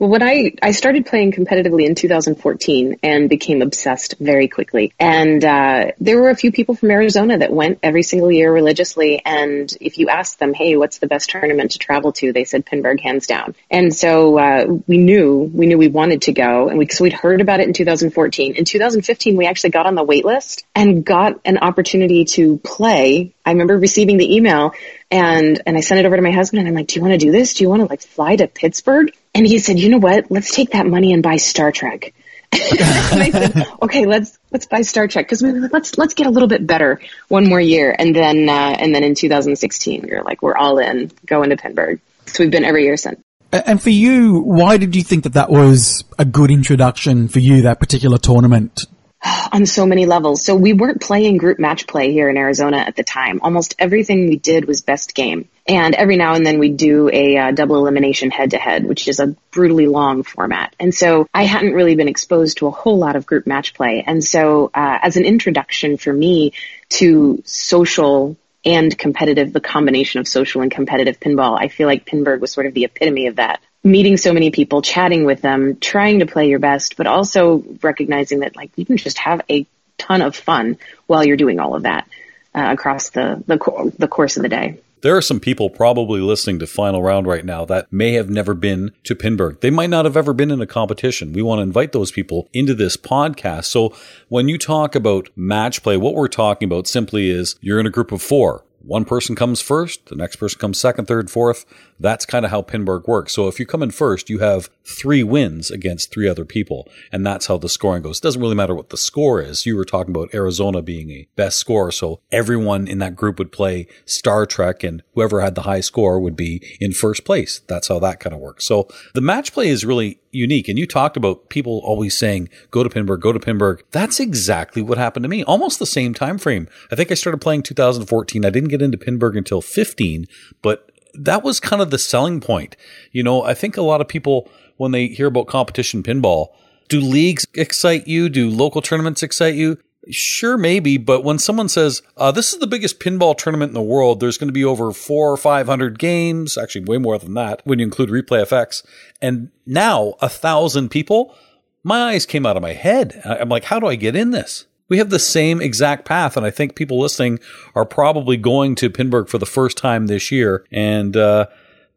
Well, when I, I started playing competitively in 2014 and became obsessed very quickly. And uh, there were a few people from Arizona that went every single year religiously. And if you asked them, hey, what's the best tournament to travel to? They said Pinburgh, hands down. And so uh, we knew, we knew we wanted to go. And we, so we'd heard about it in 2014. In 2015, we actually got on the wait list and got an opportunity to play. I remember receiving the email and and I sent it over to my husband and I'm like, "Do you want to do this? Do you want to like fly to Pittsburgh?" And he said, "You know what? Let's take that money and buy Star Trek." and I said, "Okay, let's let's buy Star Trek because we let's let's get a little bit better one more year." And then uh, and then in 2016, we were like, "We're all in, going to Pinburgh." So we've been every year since. And for you, why did you think that that was a good introduction for you, that particular tournament on so many levels. So we weren't playing group match play here in Arizona at the time. Almost everything we did was best game. And every now and then we'd do a uh, double elimination head to head, which is a brutally long format. And so I hadn't really been exposed to a whole lot of group match play. And so uh, as an introduction for me to social and competitive, the combination of social and competitive pinball, I feel like Pinburgh was sort of the epitome of that meeting so many people, chatting with them, trying to play your best, but also recognizing that like you can just have a ton of fun while you're doing all of that uh, across the the, co- the course of the day. There are some people probably listening to Final Round right now that may have never been to Pinburgh. They might not have ever been in a competition. We want to invite those people into this podcast. So when you talk about match play, what we're talking about simply is you're in a group of four one person comes first, the next person comes second, third, fourth. That's kind of how Pinburgh works. So if you come in first, you have three wins against three other people. And that's how the scoring goes. It doesn't really matter what the score is. You were talking about Arizona being a best score. So everyone in that group would play Star Trek and whoever had the high score would be in first place. That's how that kind of works. So the match play is really unique. And you talked about people always saying, go to Pinburgh, go to Pinburgh. That's exactly what happened to me. Almost the same time frame. I think I started playing 2014. I didn't get into Pinburgh until 15, but that was kind of the selling point. You know, I think a lot of people, when they hear about competition pinball, do leagues excite you? Do local tournaments excite you? Sure, maybe, but when someone says, uh, this is the biggest pinball tournament in the world, there's going to be over four or 500 games, actually way more than that when you include ReplayFX, and now a thousand people, my eyes came out of my head. I'm like, how do I get in this? We have the same exact path. And I think people listening are probably going to Pinburgh for the first time this year. And, uh,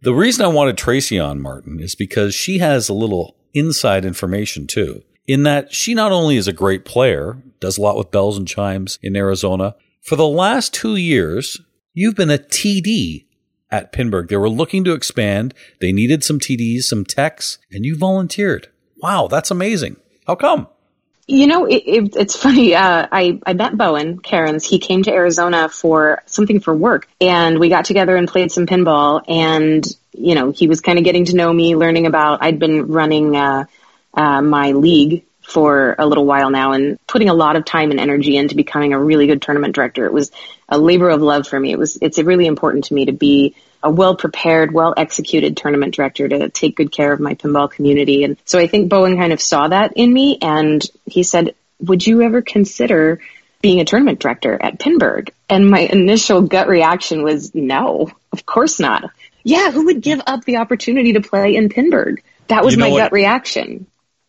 the reason I wanted Tracy on, Martin, is because she has a little inside information too, in that she not only is a great player, does a lot with bells and chimes in Arizona. For the last two years, you've been a TD at Pinburgh. They were looking to expand. They needed some TDs, some techs, and you volunteered. Wow, that's amazing. How come? You know, it, it, it's funny. Uh, I, I met Bowen Kerins. He came to Arizona for something for work, and we got together and played some pinball. And you know, he was kind of getting to know me, learning about. I'd been running uh, uh, my league for a little while now, and putting a lot of time and energy into becoming a really good tournament director. It was a labor of love for me. It was. It's really important to me to be a well prepared, well executed tournament director to take good care of my pinball community. And so I think Bowen kind of saw that in me and he said, would you ever consider being a tournament director at Pinburgh? And my initial gut reaction was no, of course not. Yeah, who would give up the opportunity to play in Pinburgh? That was you know my what? gut reaction.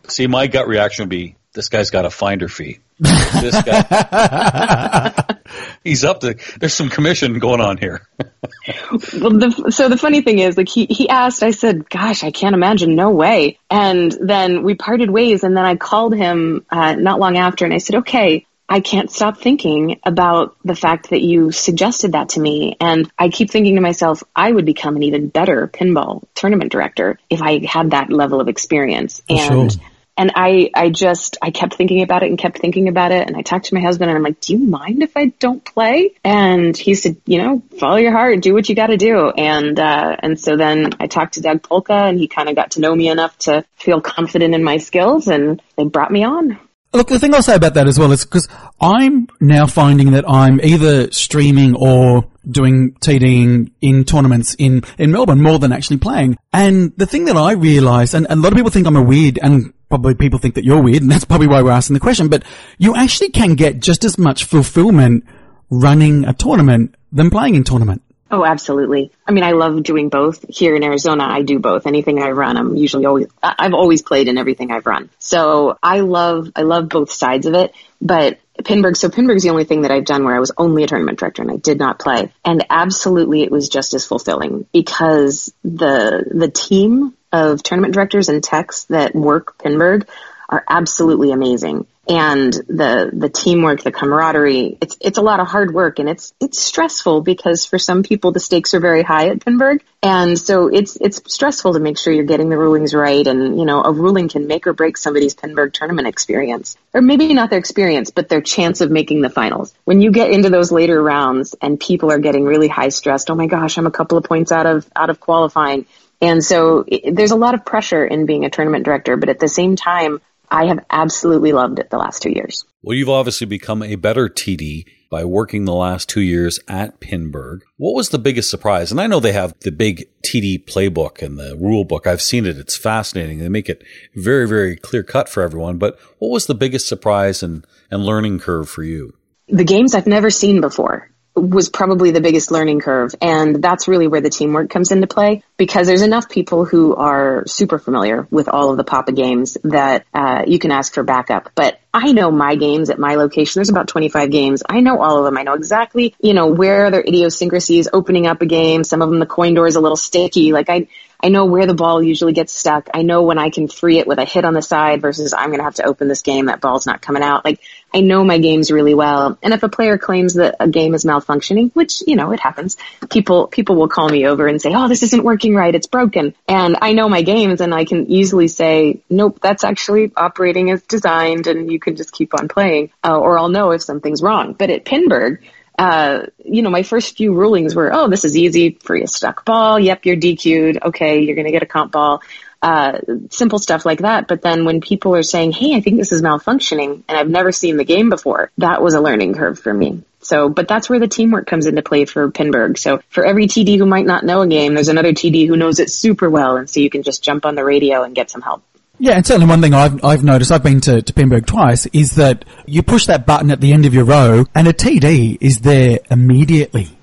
See, my gut reaction would be this guy's got a finder fee. this guy, he's up to. There's some commission going on here. well, the, so the funny thing is, like he he asked, I said, "Gosh, I can't imagine, no way." And then we parted ways, and then I called him uh, not long after, and I said, "Okay." I can't stop thinking about the fact that you suggested that to me. And I keep thinking to myself, I would become an even better pinball tournament director if I had that level of experience. And sure and I, I just, I kept thinking about it and kept thinking about it. And I talked to my husband and I'm like, do you mind if I don't play? And he said, you know, follow your heart, do what you got to do. And, uh, and so then I talked to Doug Polka and he kind of got to know me enough to feel confident in my skills and they brought me on. Look, the thing I'll say about that as well is because I'm now finding that I'm either streaming or doing TDing in tournaments in, in Melbourne more than actually playing. And the thing that I realize, and, and a lot of people think I'm a weird and probably people think that you're weird, and that's probably why we're asking the question, but you actually can get just as much fulfillment running a tournament than playing in tournament. Oh, absolutely. I mean, I love doing both. Here in Arizona, I do both. Anything I run, I'm usually always, I've always played in everything I've run. So I love, I love both sides of it. But Pinburgh, so Pinburgh's the only thing that I've done where I was only a tournament director and I did not play. And absolutely it was just as fulfilling because the, the team of tournament directors and techs that work Pinburgh are absolutely amazing. And the the teamwork, the camaraderie, it's it's a lot of hard work and it's it's stressful because for some people the stakes are very high at Pinburgh. And so it's it's stressful to make sure you're getting the rulings right and you know, a ruling can make or break somebody's Pinburgh tournament experience. Or maybe not their experience, but their chance of making the finals. When you get into those later rounds and people are getting really high stressed, oh my gosh, I'm a couple of points out of out of qualifying and so it, there's a lot of pressure in being a tournament director, but at the same time, I have absolutely loved it the last two years. Well, you've obviously become a better TD by working the last two years at Pinburgh. What was the biggest surprise? And I know they have the big TD playbook and the rule book. I've seen it. It's fascinating. They make it very, very clear cut for everyone. But what was the biggest surprise and, and learning curve for you? The games I've never seen before was probably the biggest learning curve. And that's really where the teamwork comes into play because there's enough people who are super familiar with all of the Papa games that uh, you can ask for backup. But I know my games at my location. There's about 25 games. I know all of them. I know exactly, you know, where their idiosyncrasies opening up a game. Some of them, the coin door is a little sticky. Like I, I know where the ball usually gets stuck. I know when I can free it with a hit on the side versus I'm going to have to open this game. That ball's not coming out. Like I know my games really well. And if a player claims that a game is malfunctioning, which, you know, it happens, people, people will call me over and say, Oh, this isn't working right. It's broken. And I know my games and I can easily say, nope, that's actually operating as designed and you can just keep on playing. Uh, or I'll know if something's wrong. But at Pinburgh, uh, you know, my first few rulings were, oh, this is easy, free a stuck ball. Yep, you're DQ'd. Okay, you're going to get a comp ball uh, simple stuff like that. But then when people are saying, "Hey, I think this is malfunctioning," and I've never seen the game before, that was a learning curve for me. So, but that's where the teamwork comes into play for Pinburgh. So for every TD who might not know a game, there's another TD who knows it super well, and so you can just jump on the radio and get some help. Yeah, and certainly one thing I've, I've noticed, I've been to, to twice, is that you push that button at the end of your row and a TD is there immediately.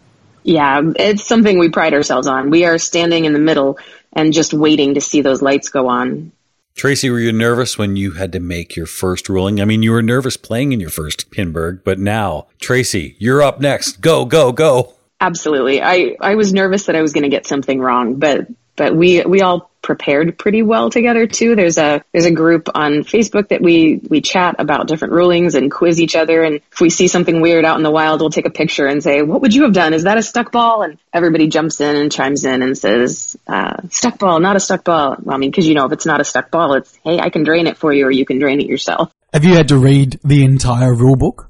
Yeah, it's something we pride ourselves on. We are standing in the middle and just waiting to see those lights go on. Tracy, were you nervous when you had to make your first ruling? I mean, you were nervous playing in your first Pinburgh, but now, Tracy, you're up next. Go, go, go. Absolutely. I, I was nervous that I was going to get something wrong, but but we we all prepared pretty well together too. There's a there's a group on Facebook that we we chat about different rulings and quiz each other. And if we see something weird out in the wild, we'll take a picture and say, "What would you have done? Is that a stuck ball?" And everybody jumps in and chimes in and says, uh, "Stuck ball, not a stuck ball." Well, I mean, because you know, if it's not a stuck ball, it's hey, I can drain it for you, or you can drain it yourself. Have you had to read the entire rule book?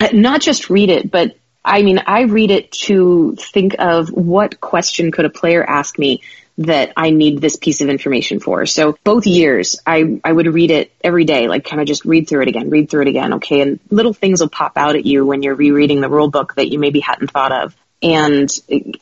Uh, not just read it, but I mean, I read it to think of what question could a player ask me that I need this piece of information for. So both years, I, I would read it every day, like kind of just read through it again, read through it again. Okay. And little things will pop out at you when you're rereading the rule book that you maybe hadn't thought of. And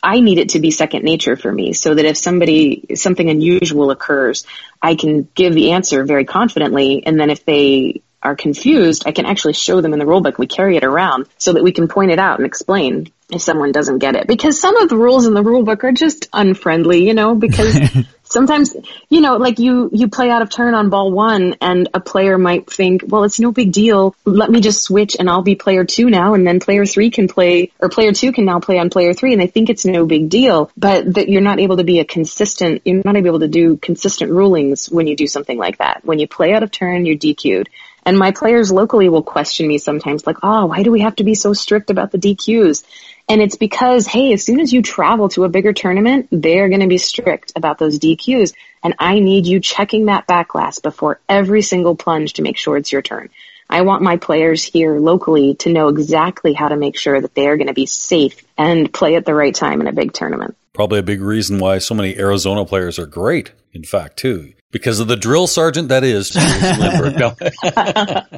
I need it to be second nature for me so that if somebody, something unusual occurs, I can give the answer very confidently. And then if they are confused, I can actually show them in the rulebook. We carry it around so that we can point it out and explain if someone doesn't get it. Because some of the rules in the rulebook are just unfriendly, you know, because sometimes, you know, like you, you play out of turn on ball one and a player might think, well, it's no big deal. Let me just switch and I'll be player two now. And then player three can play or player two can now play on player three. And they think it's no big deal, but that you're not able to be a consistent, you're not able to do consistent rulings when you do something like that. When you play out of turn, you're DQ'd. And my players locally will question me sometimes like, oh, why do we have to be so strict about the DQs? And it's because, hey, as soon as you travel to a bigger tournament, they're going to be strict about those DQs. And I need you checking that back glass before every single plunge to make sure it's your turn. I want my players here locally to know exactly how to make sure that they are going to be safe and play at the right time in a big tournament. Probably a big reason why so many Arizona players are great, in fact, too because of the drill sergeant that is No.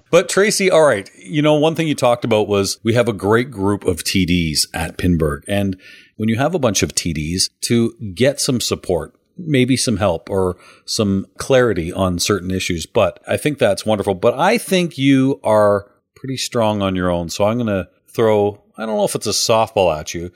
but Tracy, all right, you know, one thing you talked about was we have a great group of TDs at Pinburgh. And when you have a bunch of TDs to get some support, maybe some help or some clarity on certain issues, but I think that's wonderful. But I think you are pretty strong on your own. So I'm going to throw, I don't know if it's a softball at you.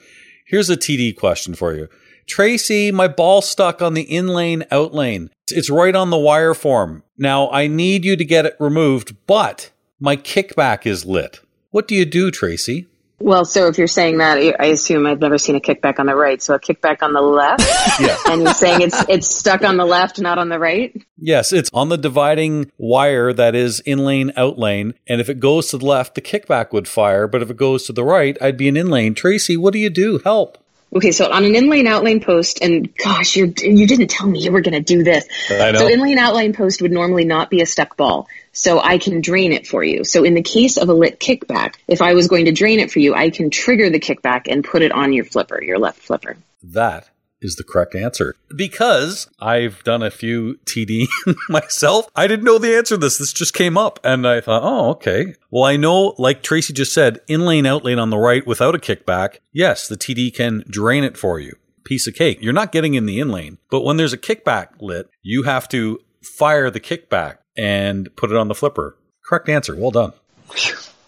Here's a TD question for you. Tracy, my ball stuck on the in lane out lane. It's right on the wire form. Now I need you to get it removed, but my kickback is lit. What do you do, Tracy? Well, so if you're saying that, I assume I've never seen a kickback on the right. So a kickback on the left. yeah. And you're saying it's it's stuck on the left, not on the right. Yes, it's on the dividing wire that is in lane out lane. And if it goes to the left, the kickback would fire. But if it goes to the right, I'd be an in lane. Tracy, what do you do? Help. Okay, so on an in-lane outlane post, and gosh, you you didn't tell me you were going to do this. I know. So in-lane outlane post would normally not be a stuck ball, so I can drain it for you. So in the case of a lit kickback, if I was going to drain it for you, I can trigger the kickback and put it on your flipper, your left flipper. That is the correct answer. Because I've done a few TD myself. I didn't know the answer to this. This just came up and I thought, oh, okay. Well, I know, like Tracy just said, in lane, out lane on the right without a kickback. Yes, the TD can drain it for you. Piece of cake. You're not getting in the in lane, but when there's a kickback lit, you have to fire the kickback and put it on the flipper. Correct answer. Well done.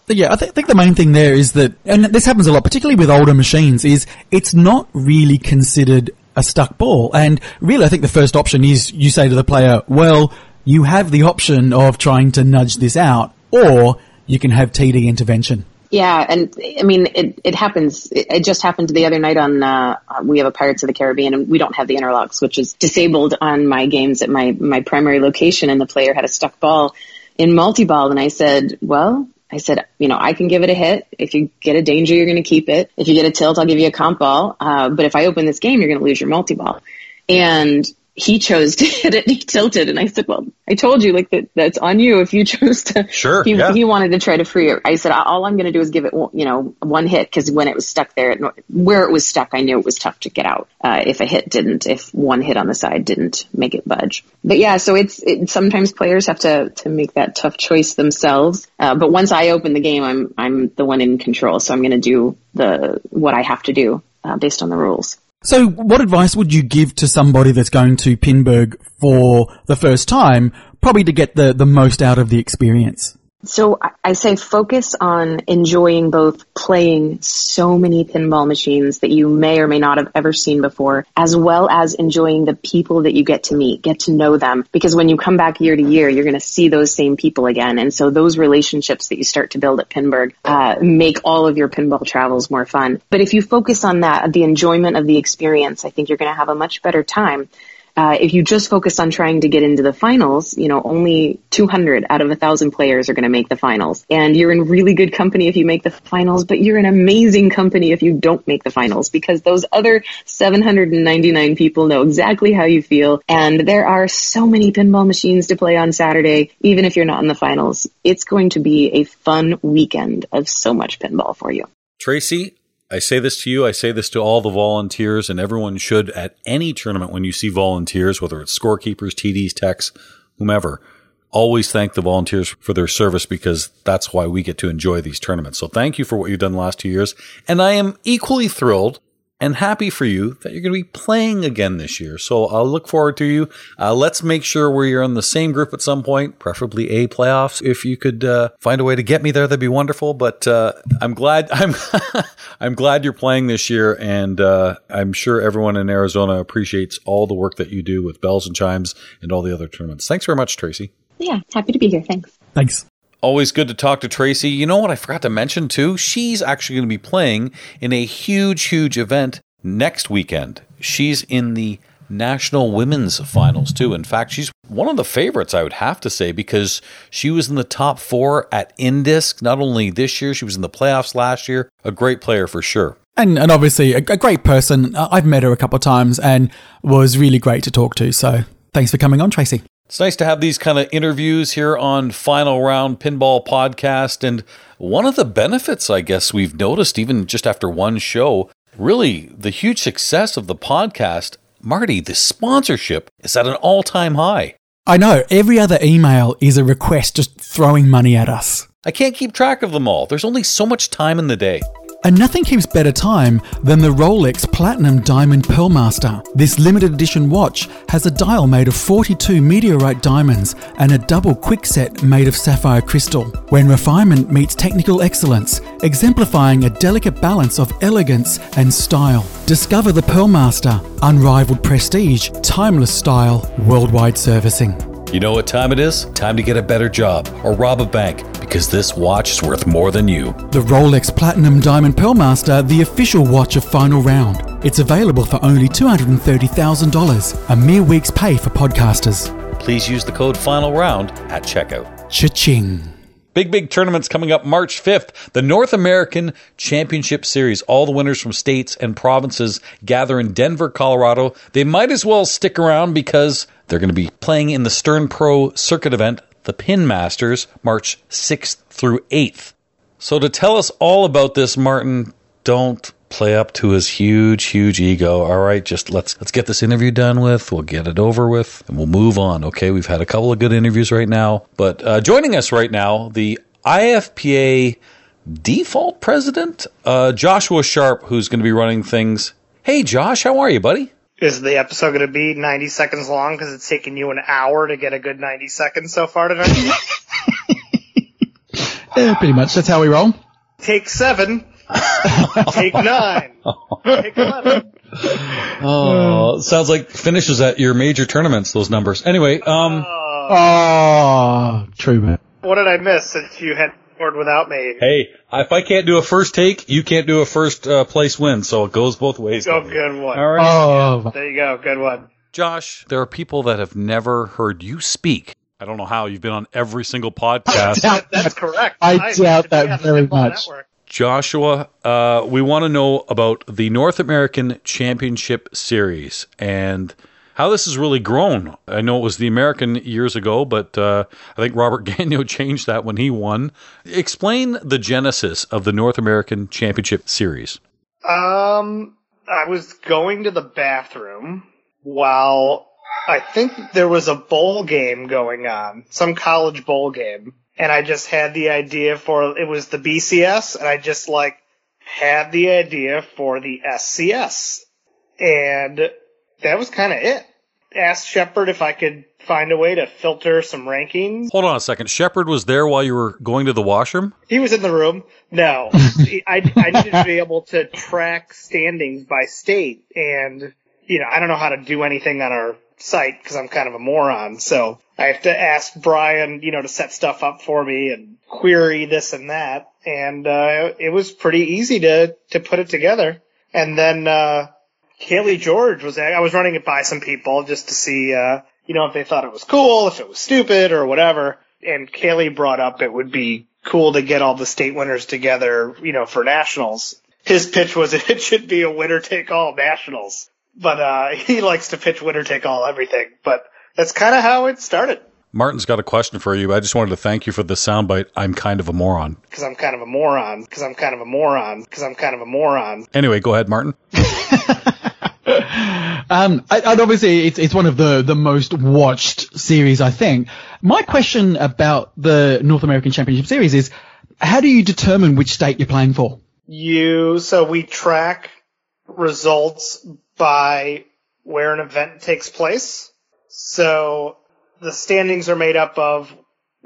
Yeah, I, th- I think the main thing there is that, and this happens a lot, particularly with older machines, is it's not really considered a stuck ball. And really, I think the first option is you say to the player, well, you have the option of trying to nudge this out, or you can have TD intervention. Yeah, and I mean, it, it happens. It, just happened the other night on, uh, we have a Pirates of the Caribbean and we don't have the interlocks, which is disabled on my games at my, my primary location and the player had a stuck ball in multi-ball and I said, well, I said, you know, I can give it a hit. If you get a danger, you're going to keep it. If you get a tilt, I'll give you a comp ball. Uh, but if I open this game, you're going to lose your multi ball. And he chose to hit it. He tilted, and I said, "Well, I told you, like that. That's on you. If you chose to, sure, he, yeah. he wanted to try to free it. I said, all I'm going to do is give it, you know, one hit because when it was stuck there, where it was stuck, I knew it was tough to get out. Uh, if a hit didn't, if one hit on the side didn't make it budge. But yeah, so it's it, sometimes players have to to make that tough choice themselves. Uh, but once I open the game, I'm I'm the one in control, so I'm going to do the what I have to do uh, based on the rules. So, what advice would you give to somebody that's going to Pinburgh for the first time, probably to get the, the most out of the experience? So I- say focus on enjoying both playing so many pinball machines that you may or may not have ever seen before, as well as enjoying the people that you get to meet, get to know them. Because when you come back year to year, you're going to see those same people again. And so those relationships that you start to build at Pinburgh uh, make all of your pinball travels more fun. But if you focus on that, the enjoyment of the experience, I think you're going to have a much better time. Uh, if you just focus on trying to get into the finals, you know, only 200 out of 1,000 players are going to make the finals. And you're in really good company if you make the finals, but you're in amazing company if you don't make the finals because those other 799 people know exactly how you feel. And there are so many pinball machines to play on Saturday, even if you're not in the finals. It's going to be a fun weekend of so much pinball for you. Tracy, I say this to you, I say this to all the volunteers, and everyone should at any tournament when you see volunteers, whether it's scorekeepers, TDs, techs, whomever, always thank the volunteers for their service because that's why we get to enjoy these tournaments. So thank you for what you've done the last two years. And I am equally thrilled and happy for you that you're going to be playing again this year. So I'll look forward to you. Uh, let's make sure we're in the same group at some point, preferably A playoffs. If you could uh, find a way to get me there, that'd be wonderful. But uh, I'm glad I'm I'm glad you're playing this year, and uh, I'm sure everyone in Arizona appreciates all the work that you do with bells and chimes and all the other tournaments. Thanks very much, Tracy. Yeah, happy to be here. Thanks. Thanks. Always good to talk to Tracy. You know what I forgot to mention too? She's actually going to be playing in a huge, huge event next weekend. She's in the National Women's Finals too. In fact, she's one of the favorites, I would have to say, because she was in the top four at Indisc. Not only this year, she was in the playoffs last year. A great player for sure. And, and obviously, a, a great person. I've met her a couple of times and was really great to talk to. So thanks for coming on, Tracy. It's nice to have these kind of interviews here on Final Round Pinball Podcast. And one of the benefits, I guess, we've noticed even just after one show, really the huge success of the podcast, Marty, the sponsorship is at an all time high. I know every other email is a request just throwing money at us. I can't keep track of them all. There's only so much time in the day. And nothing keeps better time than the Rolex Platinum Diamond Pearlmaster. This limited edition watch has a dial made of 42 meteorite diamonds and a double quickset made of sapphire crystal. When refinement meets technical excellence, exemplifying a delicate balance of elegance and style. Discover the Pearlmaster, unrivaled prestige, timeless style, worldwide servicing. You know what time it is? Time to get a better job or rob a bank because this watch is worth more than you. The Rolex Platinum Diamond Pearlmaster, the official watch of Final Round. It's available for only $230,000, a mere week's pay for podcasters. Please use the code Final Round at checkout. Cha-ching. Big, big tournaments coming up March 5th. The North American Championship Series. All the winners from states and provinces gather in Denver, Colorado. They might as well stick around because they're going to be playing in the Stern Pro circuit event, the Pin Masters, March 6th through 8th. So to tell us all about this, Martin, don't play up to his huge, huge ego. All right, just let's let's get this interview done with. We'll get it over with, and we'll move on. Okay, we've had a couple of good interviews right now, but uh, joining us right now, the IFPA default president, uh, Joshua Sharpe, who's going to be running things. Hey, Josh, how are you, buddy? Is the episode going to be 90 seconds long because it's taken you an hour to get a good 90 seconds so far tonight? Yeah, pretty much. That's how we roll. Take seven. Take nine. Take eleven. Oh, sounds like finishes at your major tournaments. Those numbers. Anyway, um, Oh, true, man. What did I miss since you had board without me? hey, if I can't do a first take, you can't do a first uh, place win. So it goes both ways. Oh, good one. All right. Oh, There you go. Good one. Josh, there are people that have never heard you speak. I don't know how you've been on every single podcast. doubt That's correct. I I'm doubt that very much. Network. Joshua, uh, we want to know about the North American Championship Series and how this has really grown. I know it was the American years ago, but uh, I think Robert Gagnon changed that when he won. Explain the genesis of the North American Championship Series. Um, I was going to the bathroom while I think there was a bowl game going on, some college bowl game, and I just had the idea for it was the BCS, and I just like had the idea for the SCS, and that was kind of it. asked Shepard if I could find a way to filter some rankings. Hold on a second. Shepard was there while you were going to the washroom? He was in the room. No, I, I needed to be able to track standings by state, and you know I don't know how to do anything on our site because I'm kind of a moron. So I have to ask Brian, you know, to set stuff up for me and query this and that, and uh, it was pretty easy to to put it together. And then uh, Cayle George was I was running it by some people just to see, uh, you know, if they thought it was cool, if it was stupid or whatever. And Kaylee brought up it would be cool to get all the state winners together, you know, for nationals. His pitch was it should be a winner take all nationals, but uh, he likes to pitch winner take all everything. But that's kind of how it started. Martin's got a question for you. I just wanted to thank you for the soundbite. I'm kind of a moron. Because I'm kind of a moron. Because I'm kind of a moron. Because I'm kind of a moron. Anyway, go ahead, Martin. Um, I, and obviously it's, it's one of the, the most watched series, I think. My question about the North American Championship Series is, how do you determine which state you're playing for? You, so we track results by where an event takes place. So the standings are made up of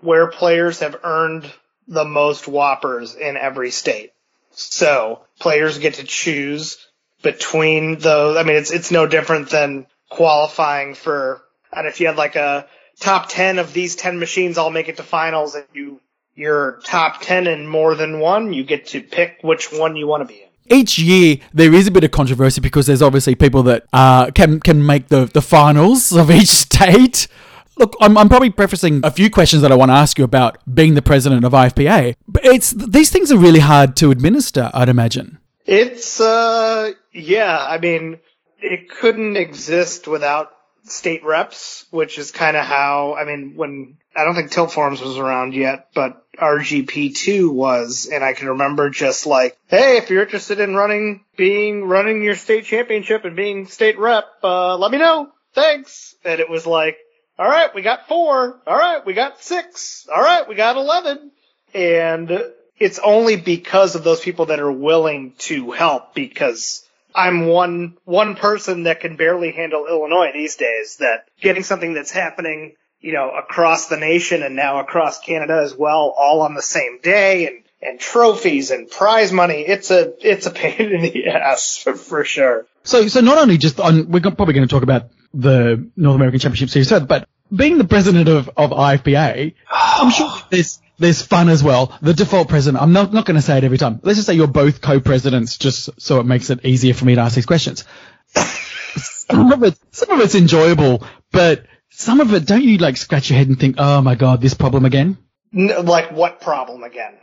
where players have earned the most WPPRs in every state. So players get to choose between those. I mean, it's it's no different than qualifying for. And if you had like a top ten of these ten machines all make it to finals, and you you're top ten in more than one, you get to pick which one you want to be in each year there is a bit of controversy because there's obviously people that uh, can can make the, the finals of each state. Look, I'm, I'm probably prefacing a few questions that I want to ask you about being the president of IFPA, but it's these things are really hard to administer. I'd imagine. It's uh yeah, I mean it couldn't exist without state reps, which is kind of how I mean when I don't think Tilt Forums was around yet, but RGP2 was, and I can remember just like, hey, if you're interested in running, being running your state championship and being state rep, uh, let me know. Thanks. And it was like, all right, we got four. All right, we got six. All right, we got eleven. And it's only because of those people that are willing to help because I'm one one person that can barely handle Illinois these days that getting something that's happening, you know, across the nation and now across Canada as well, all on the same day and and trophies and prize money, it's a it's a pain in the ass for, for sure. So so not only just on we're probably going to talk about the North American Championship Series, but being the president of, of IFPA, I'm sure there's there's fun as well. The default president, I'm not, not going to say it every time. Let's just say you're both co-presidents just so it makes it easier for me to ask these questions. some of it, some of it's enjoyable, but some of it, don't you like scratch your head and think, oh my god, this problem again? Like what problem again?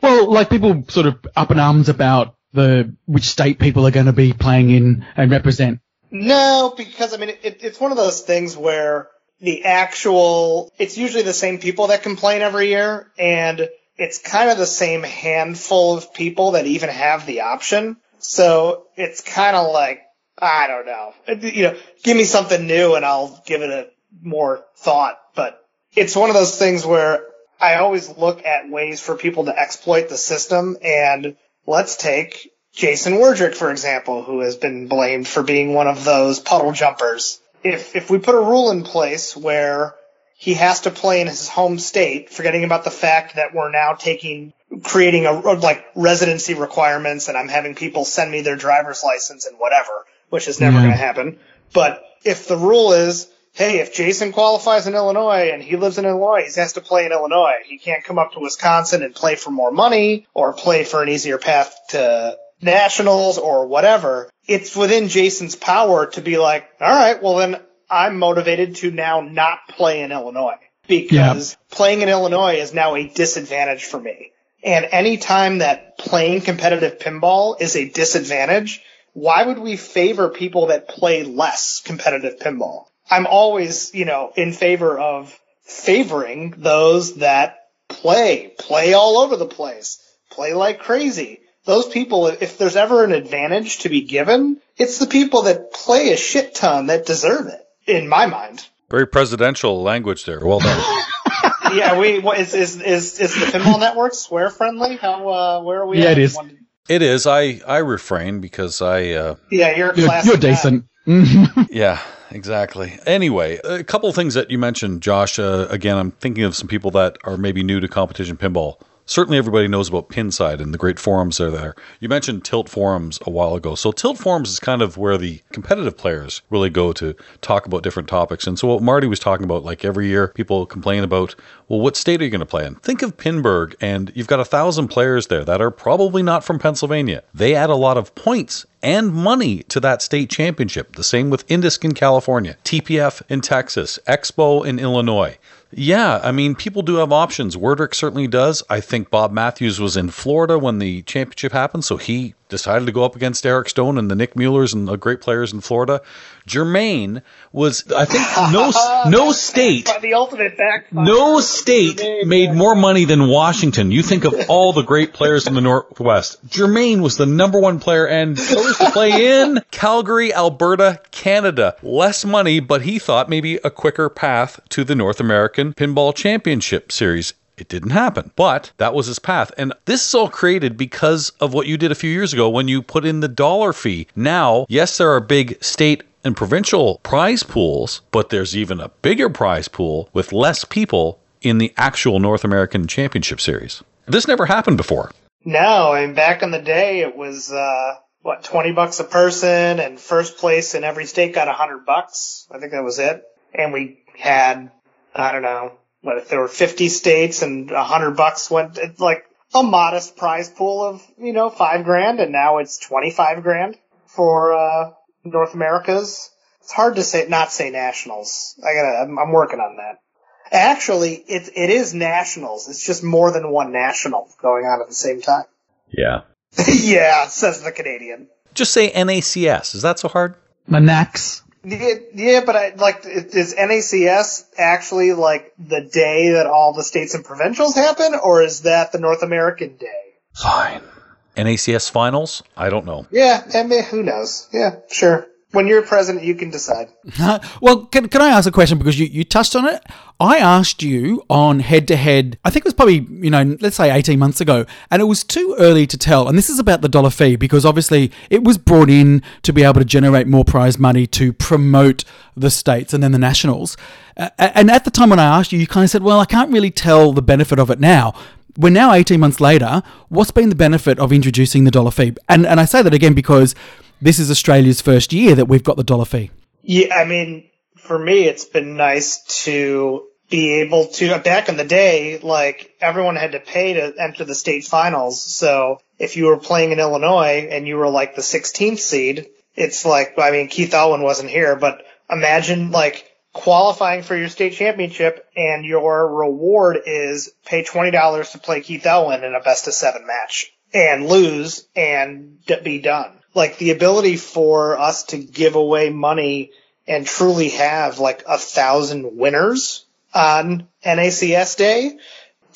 Well, like people sort of up in arms about the, which state people are going to be playing in and represent. No, because I mean, it, it's one of those things where the actual, it's usually the same people that complain every year, and it's kind of the same handful of people that even have the option. So it's kind of like, I don't know. You know, give me something new and I'll give it a more thought. But it's one of those things where I always look at ways for people to exploit the system and let's take Jason Werdrick, for example, who has been blamed for being one of those puddle jumpers if if we put a rule in place where he has to play in his home state, forgetting about the fact that we're now taking creating a like residency requirements and I'm having people send me their driver's license and whatever, which is never Yeah. going to happen. But if the rule is, hey, if Jason qualifies in Illinois and he lives in Illinois, he has to play in Illinois. He can't come up to Wisconsin and play for more money or play for an easier path to nationals or whatever. It's within Jason's power to be like, all right, well then I'm motivated to now not play in Illinois because playing in Illinois is now a disadvantage for me. And any time that playing competitive pinball is a disadvantage, why would we favor people that play less competitive pinball? I'm always, you know, in favor of favoring those that play, play all over the place, play like crazy. Those people, if there's ever an advantage to be given, it's the people that play a shit ton that deserve it, in my mind. Very presidential language there. Well done. yeah, we what, is is is is the pinball network swear friendly? How uh, where are we? Yeah, at? it is. One- it is. I I refrain because I uh, Yeah, you're a You're, you're decent. yeah exactly. Anyway, a couple of things that you mentioned, Josh. Uh, again, I'm thinking of some people that are maybe new to competition pinball. Certainly, everybody knows about Pinside and the great forums that are there. You mentioned Tilt forums a while ago. So, Tilt forums is kind of where the competitive players really go to talk about different topics. And so, what Marty was talking about, like every year, people complain about, well, what state are you going to play in? Think of Pinburgh, and you've got a thousand players there that are probably not from Pennsylvania. They add a lot of points and money to that state championship. The same with Indisc in California, TPF in Texas, Expo in Illinois. Yeah, I mean, people do have options. Werdrick certainly does. I think Bob Matthews was in Florida when the championship happened, so he decided to go up against Eric Stone and the Nick Muellers and the great players in Florida. Germain was, I think, no no state, the ultimate backfire. no state made more money than Washington. You think of all the great players in the Northwest. Germain was the number one player and chose to play in Calgary, Alberta, Canada. Less money, but he thought maybe a quicker path to the North American Pinball Championship Series. It didn't happen, but that was his path. And this is all created because of what you did a few years ago when you put in the dollar fee. Now, yes, there are big state and provincial prize pools, but there's even a bigger prize pool with less people in the actual North American Championship Series. This never happened before. No, I mean back in the day it was uh what, twenty bucks a person and first place in every state got a hundred bucks. I think that was it. And we had I don't know, what if there were fifty states and hundred bucks went it's like a modest prize pool of, you know, five grand and now it's twenty five grand for uh North America's. It's hard to say not say nationals. I gotta I'm, I'm working on that. Actually, it it is nationals. It's just more than one national going on at the same time. Yeah. yeah, says the Canadian. Just say NACS. Is that so hard? Manax. Yeah, yeah, but I like is NACS actually like the day that all the states and provincials happen, or is that the North American day? Fine. NACS finals? I don't know. Yeah, I mean, who knows? Yeah, sure. When you're president, you can decide. well, can, can I ask a question because you, you touched on it? I asked you on head to head, I think it was probably, you know, let's say 18 months ago, and it was too early to tell. And this is about the dollar fee because obviously it was brought in to be able to generate more prize money to promote the states and then the nationals. And at the time when I asked you, you kind of said, well, I can't really tell the benefit of it now we're now 18 months later. What's been the benefit of introducing the dollar fee? And and I say that again because this is Australia's first year that we've got the dollar fee. Yeah, I mean, for me, it's been nice to be able to, back in the day, like, everyone had to pay to enter the state finals. So if you were playing in Illinois and you were like the 16th seed, it's like, I mean, Keith Elwin wasn't here, but imagine like qualifying for your state championship and your reward is pay $20 to play Keith Elwin in a best of seven match and lose and be done. Like the ability for us to give away money and truly have like a thousand winners on NACS day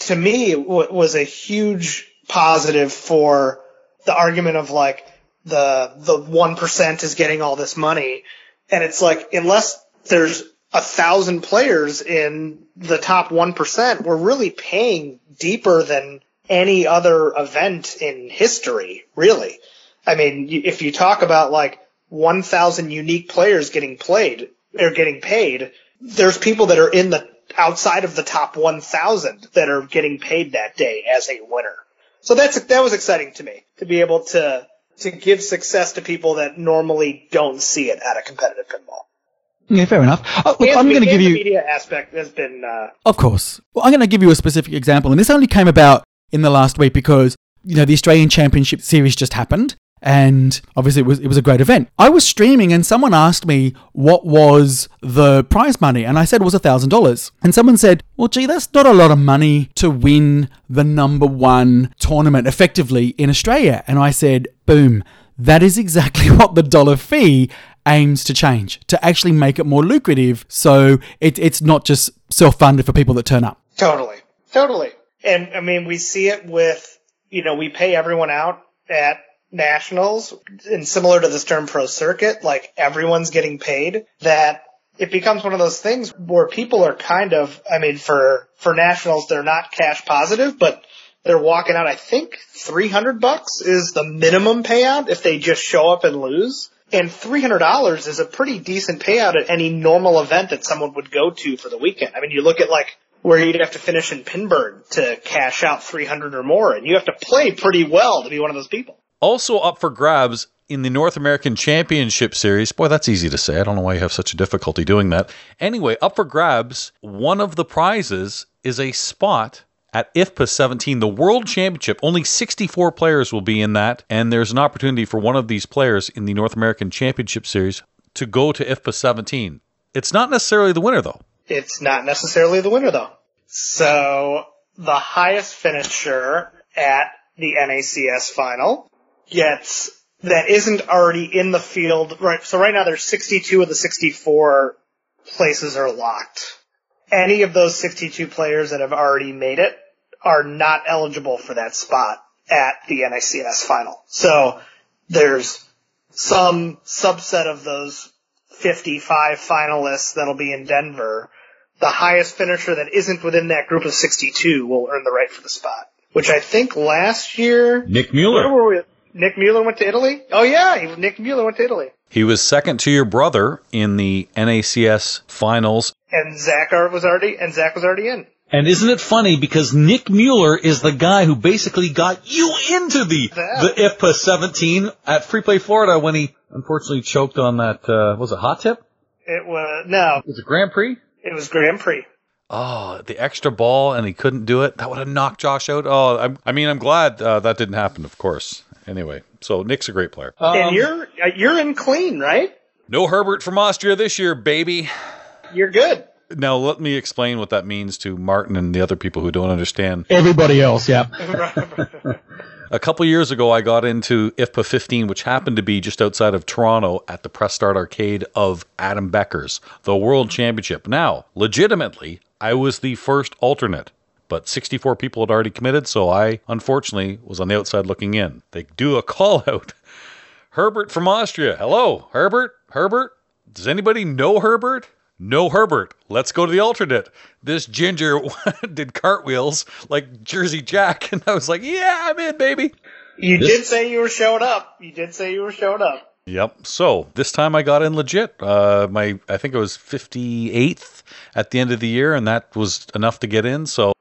to me was a huge positive for the argument of like the the one percent is getting all this money, and it's like unless there's a thousand players in the top one percent, we're really paying deeper than any other event in history. Really, I mean, if you talk about like one thousand unique players getting played or getting paid, there's people that are in the outside of the top 1,000 that are getting paid that day as a winner. So that's that was exciting to me to be able to to give success to people that normally don't see it at a competitive pinball. Yeah, fair enough. Oh, look, I'm going to give the you. media aspect has been uh, Of course. Well, I'm going to give you a specific example, and this only came about in the last week because you know the Australian Championship Series just happened, and obviously it was it was a great event. I was streaming, and someone asked me what was the prize money, and I said it was thousand dollars, and someone said, "Well, gee, that's not a lot of money to win the number one tournament effectively in Australia," and I said, "Boom." That is exactly what the dollar fee aims to change, to actually make it more lucrative so it, it's not just self funded for people that turn up. totally, totally. And I mean, we see it with you know we pay everyone out at nationals, and similar to the Stern Pro circuit, like everyone's getting paid. That it becomes one of those things where people are kind of, I mean, for for nationals, they're not cash positive, but they're walking out. I think three hundred bucks is the minimum payout if they just show up and lose. And $300 is a pretty decent payout at any normal event that someone would go to for the weekend. I mean, you look at like where you'd have to finish in Pinburgh to cash out 300 or more, and you have to play pretty well to be one of those people. Also up for grabs in the North American Championship Series. Boy, that's easy to say. I don't know why you have such a difficulty doing that. Anyway, up for grabs, one of the prizes is a spot at IFPA 17, the World Championship. Only 64 players will be in that, and there's an opportunity for one of these players in the North American Championship Series to go to IFPA 17. It's not necessarily the winner, though. It's not necessarily the winner though. So the highest finisher at the NACS final gets that isn't already in the field. Right. So right now there's 62 of the 64 places are locked. Any of those 62 players that have already made it are not eligible for that spot at the NACS final. So there's some subset of those 55 finalists that'll be in Denver. The highest finisher that isn't within that group of 62 will earn the right for the spot. Which I think last year, Nick where Mueller. were we? Nick Mueller went to Italy? Oh yeah, Nick Mueller went to Italy. He was second to your brother in the NACS finals. And Zach was already, and Zach was already in. And isn't it funny because Nick Mueller is the guy who basically got you into the Yeah. the IFPA 17 at Free Play Florida when he unfortunately choked on that uh, was it hot tip? It was, no, Was it Grand Prix? it was Grand Prix. Oh, the extra ball and he couldn't do it. That would have knocked Josh out. Oh, I'm, I mean, I'm glad uh, that didn't happen. Of course. Anyway, so Nick's a great player. and you're, uh, you're in clean, right? no Herbert from Austria this year, baby. You're good. Now let me explain what that means to Martin and the other people who don't understand. Everybody else, yeah. A couple years ago, I got into IFPA 15, which happened to be just outside of Toronto at the Press Start Arcade of Adam Becker's, the World Championship. Now, legitimately, I was the first alternate, but 64 people had already committed, so I unfortunately was on the outside looking in. They do a call out. Herbert from Austria. Hello, Herbert? Herbert? Does anybody know Herbert? No Herbert. Let's go to the alternate. This ginger did cartwheels like Jersey Jack, and I was like, "Yeah, I'm in, baby." You did say you were showing up. You did say you were showing up. Yep. So this time I got in legit. Uh, my I think it was 58th at the end of the year, and that was enough to get in. So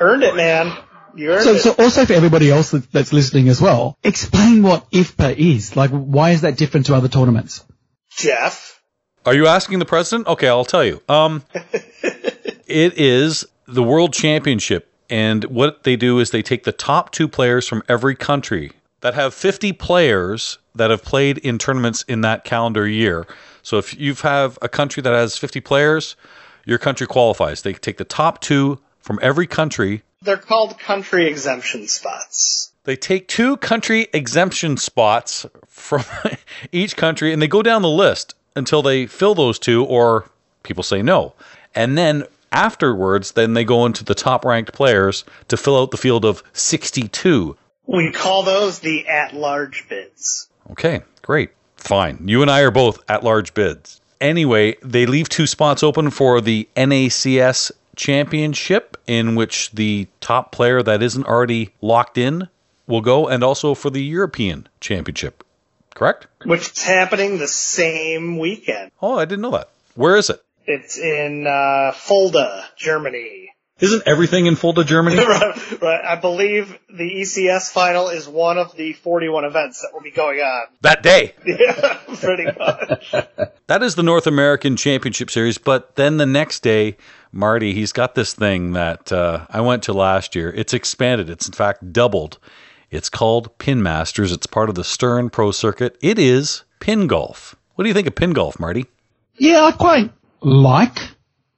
Earned it, man. You earned So, it. so also for everybody else that, that's listening as well, explain what IFPA is. Like, why is that different to other tournaments? Jeff. Are you asking the president? Okay, I'll tell you. Um, it is the World Championship, and what they do is they take the top two players from every country that have 50 players that have played in tournaments in that calendar year. So if you have a country that has 50 players, your country qualifies. They take the top two from every country. They're called country exemption spots. They take two country exemption spots from each country and they go down the list until they fill those two or people say no. And then afterwards, then they go into the top ranked players to fill out the field of 62. We call those the at-large bids. Okay, great. Fine. You and I are both at large bids. Anyway, they leave two spots open for the NACS championship, in which the top player that isn't already locked in will go, and also for the European championship. Correct? Which is happening the same weekend. Oh, I didn't know that. Where is it? It's in uh, Fulda, Germany. Isn't everything in Fulda, Germany? right, right. I believe the ECS final is one of the 41 events that will be going on. that day. Yeah, pretty much. That is the North American Championship Series. But then the next day, Marty, he's got this thing that uh, I went to last year. It's expanded. It's in fact doubled. It's called Pin Masters. It's part of the Stern Pro Circuit. It is pin golf. What do you think of pin golf, Marty? Yeah, I quite like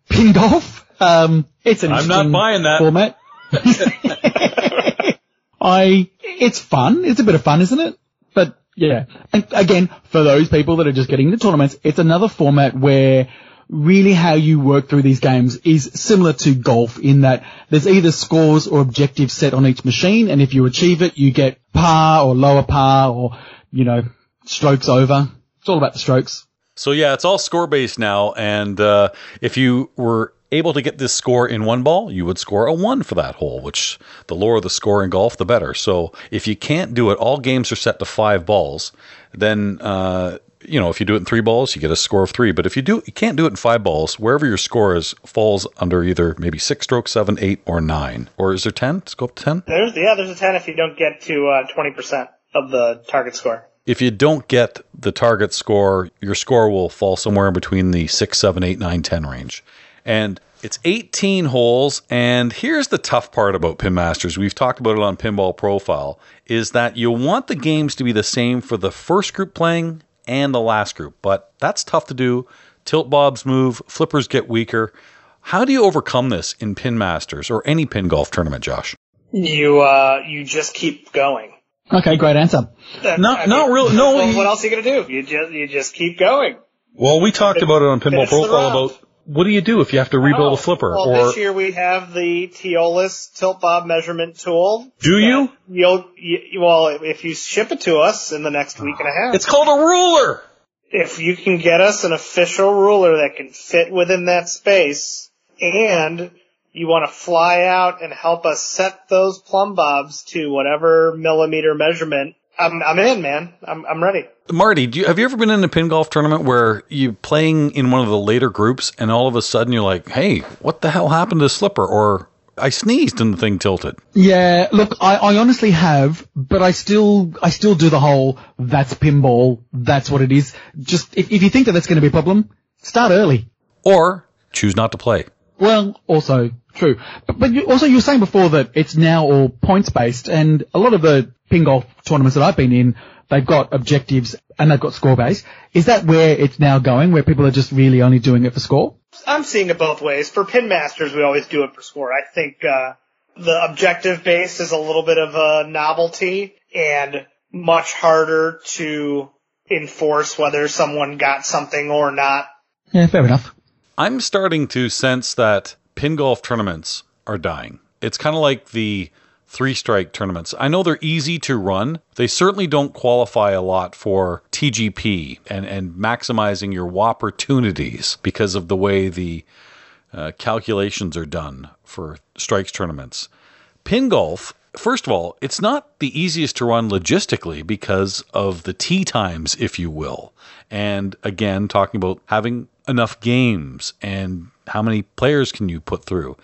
pin golf. Um, it's an I'm not buying that. format. I, it's fun. It's a bit of fun, isn't it? But yeah, and again, for those people that are just getting into tournaments, it's another format where really how you work through these games is similar to golf in that there's either scores or objectives set on each machine, and if you achieve it, you get par or lower par or, you know, strokes over. It's all about the strokes. So yeah, it's all score based now, and uh, if you were able to get this score in one ball, you would score a one for that hole. Which the lower the score in golf, the better. So if you can't do it, all games are set to five balls. Then uh, you know, if you do it in three balls, you get a score of three. But if you do, you can't do it in five balls. Wherever your score is, falls under either maybe six strokes, seven, eight, or nine. Or is there ten? Let's go up to ten. There's yeah, there's a ten if you don't get to uh, twenty percent of the target score. If you don't get the target score, your score will fall somewhere in between the six, seven, eight, nine, ten range. And it's 18 holes. And here's the tough part about Pin Masters. We've talked about it on Pinball Profile is that you want the games to be the same for the first group playing and the last group. But that's tough to do. Tilt bobs move, flippers get weaker. How do you overcome this in Pin Masters or any pin golf tournament, Josh? You uh, you just keep going. Okay, great answer. That- Not- I not really- no, Well, you- what else are you gonna do? You just you just keep going. Well, we talked about it on Pinball Finish the Profile about what do you do if you have to rebuild Oh, a flipper Well, or this year we have the Teolis tilt bob measurement tool. do you? You'll you, well if you ship it to us in the next week and a half. It's called a ruler. if you can get us an official ruler that can fit within that space and you want to fly out and help us set those plumb bobs to whatever millimeter measurement, I'm, I'm in, man. I'm, I'm ready. Marty, do you, have you ever been in a pin golf tournament where you're playing in one of the later groups and all of a sudden you're like, "Hey, what the hell happened to the slipper?" Or I sneezed and the thing tilted. Yeah, look, I, I honestly have, but I still, I still do the whole, that's pinball, that's what it is. Just, if, if you think that that's going to be a problem, start early. Or choose not to play. Well, also true. But, but you, also you were saying before that it's now all points based and a lot of the pin golf tournaments that I've been in, they've got objectives and they've got score based. Is that where it's now going, where people are just really only doing it for score? I'm seeing it both ways. For pin masters, we always do it for score. I think, uh, the objective base is a little bit of a novelty and much harder to enforce whether someone got something or not. Yeah, fair enough. I'm starting to sense that pin golf tournaments are dying. It's kind of like the three strike tournaments. I know they're easy to run. They certainly don't qualify a lot for TGP and, and maximizing your opportunities because of the way the uh, calculations are done for strikes tournaments. Pin golf, first of all, it's not the easiest to run logistically because of the tee times, if you will. And again, talking about having enough games and how many players can you put through.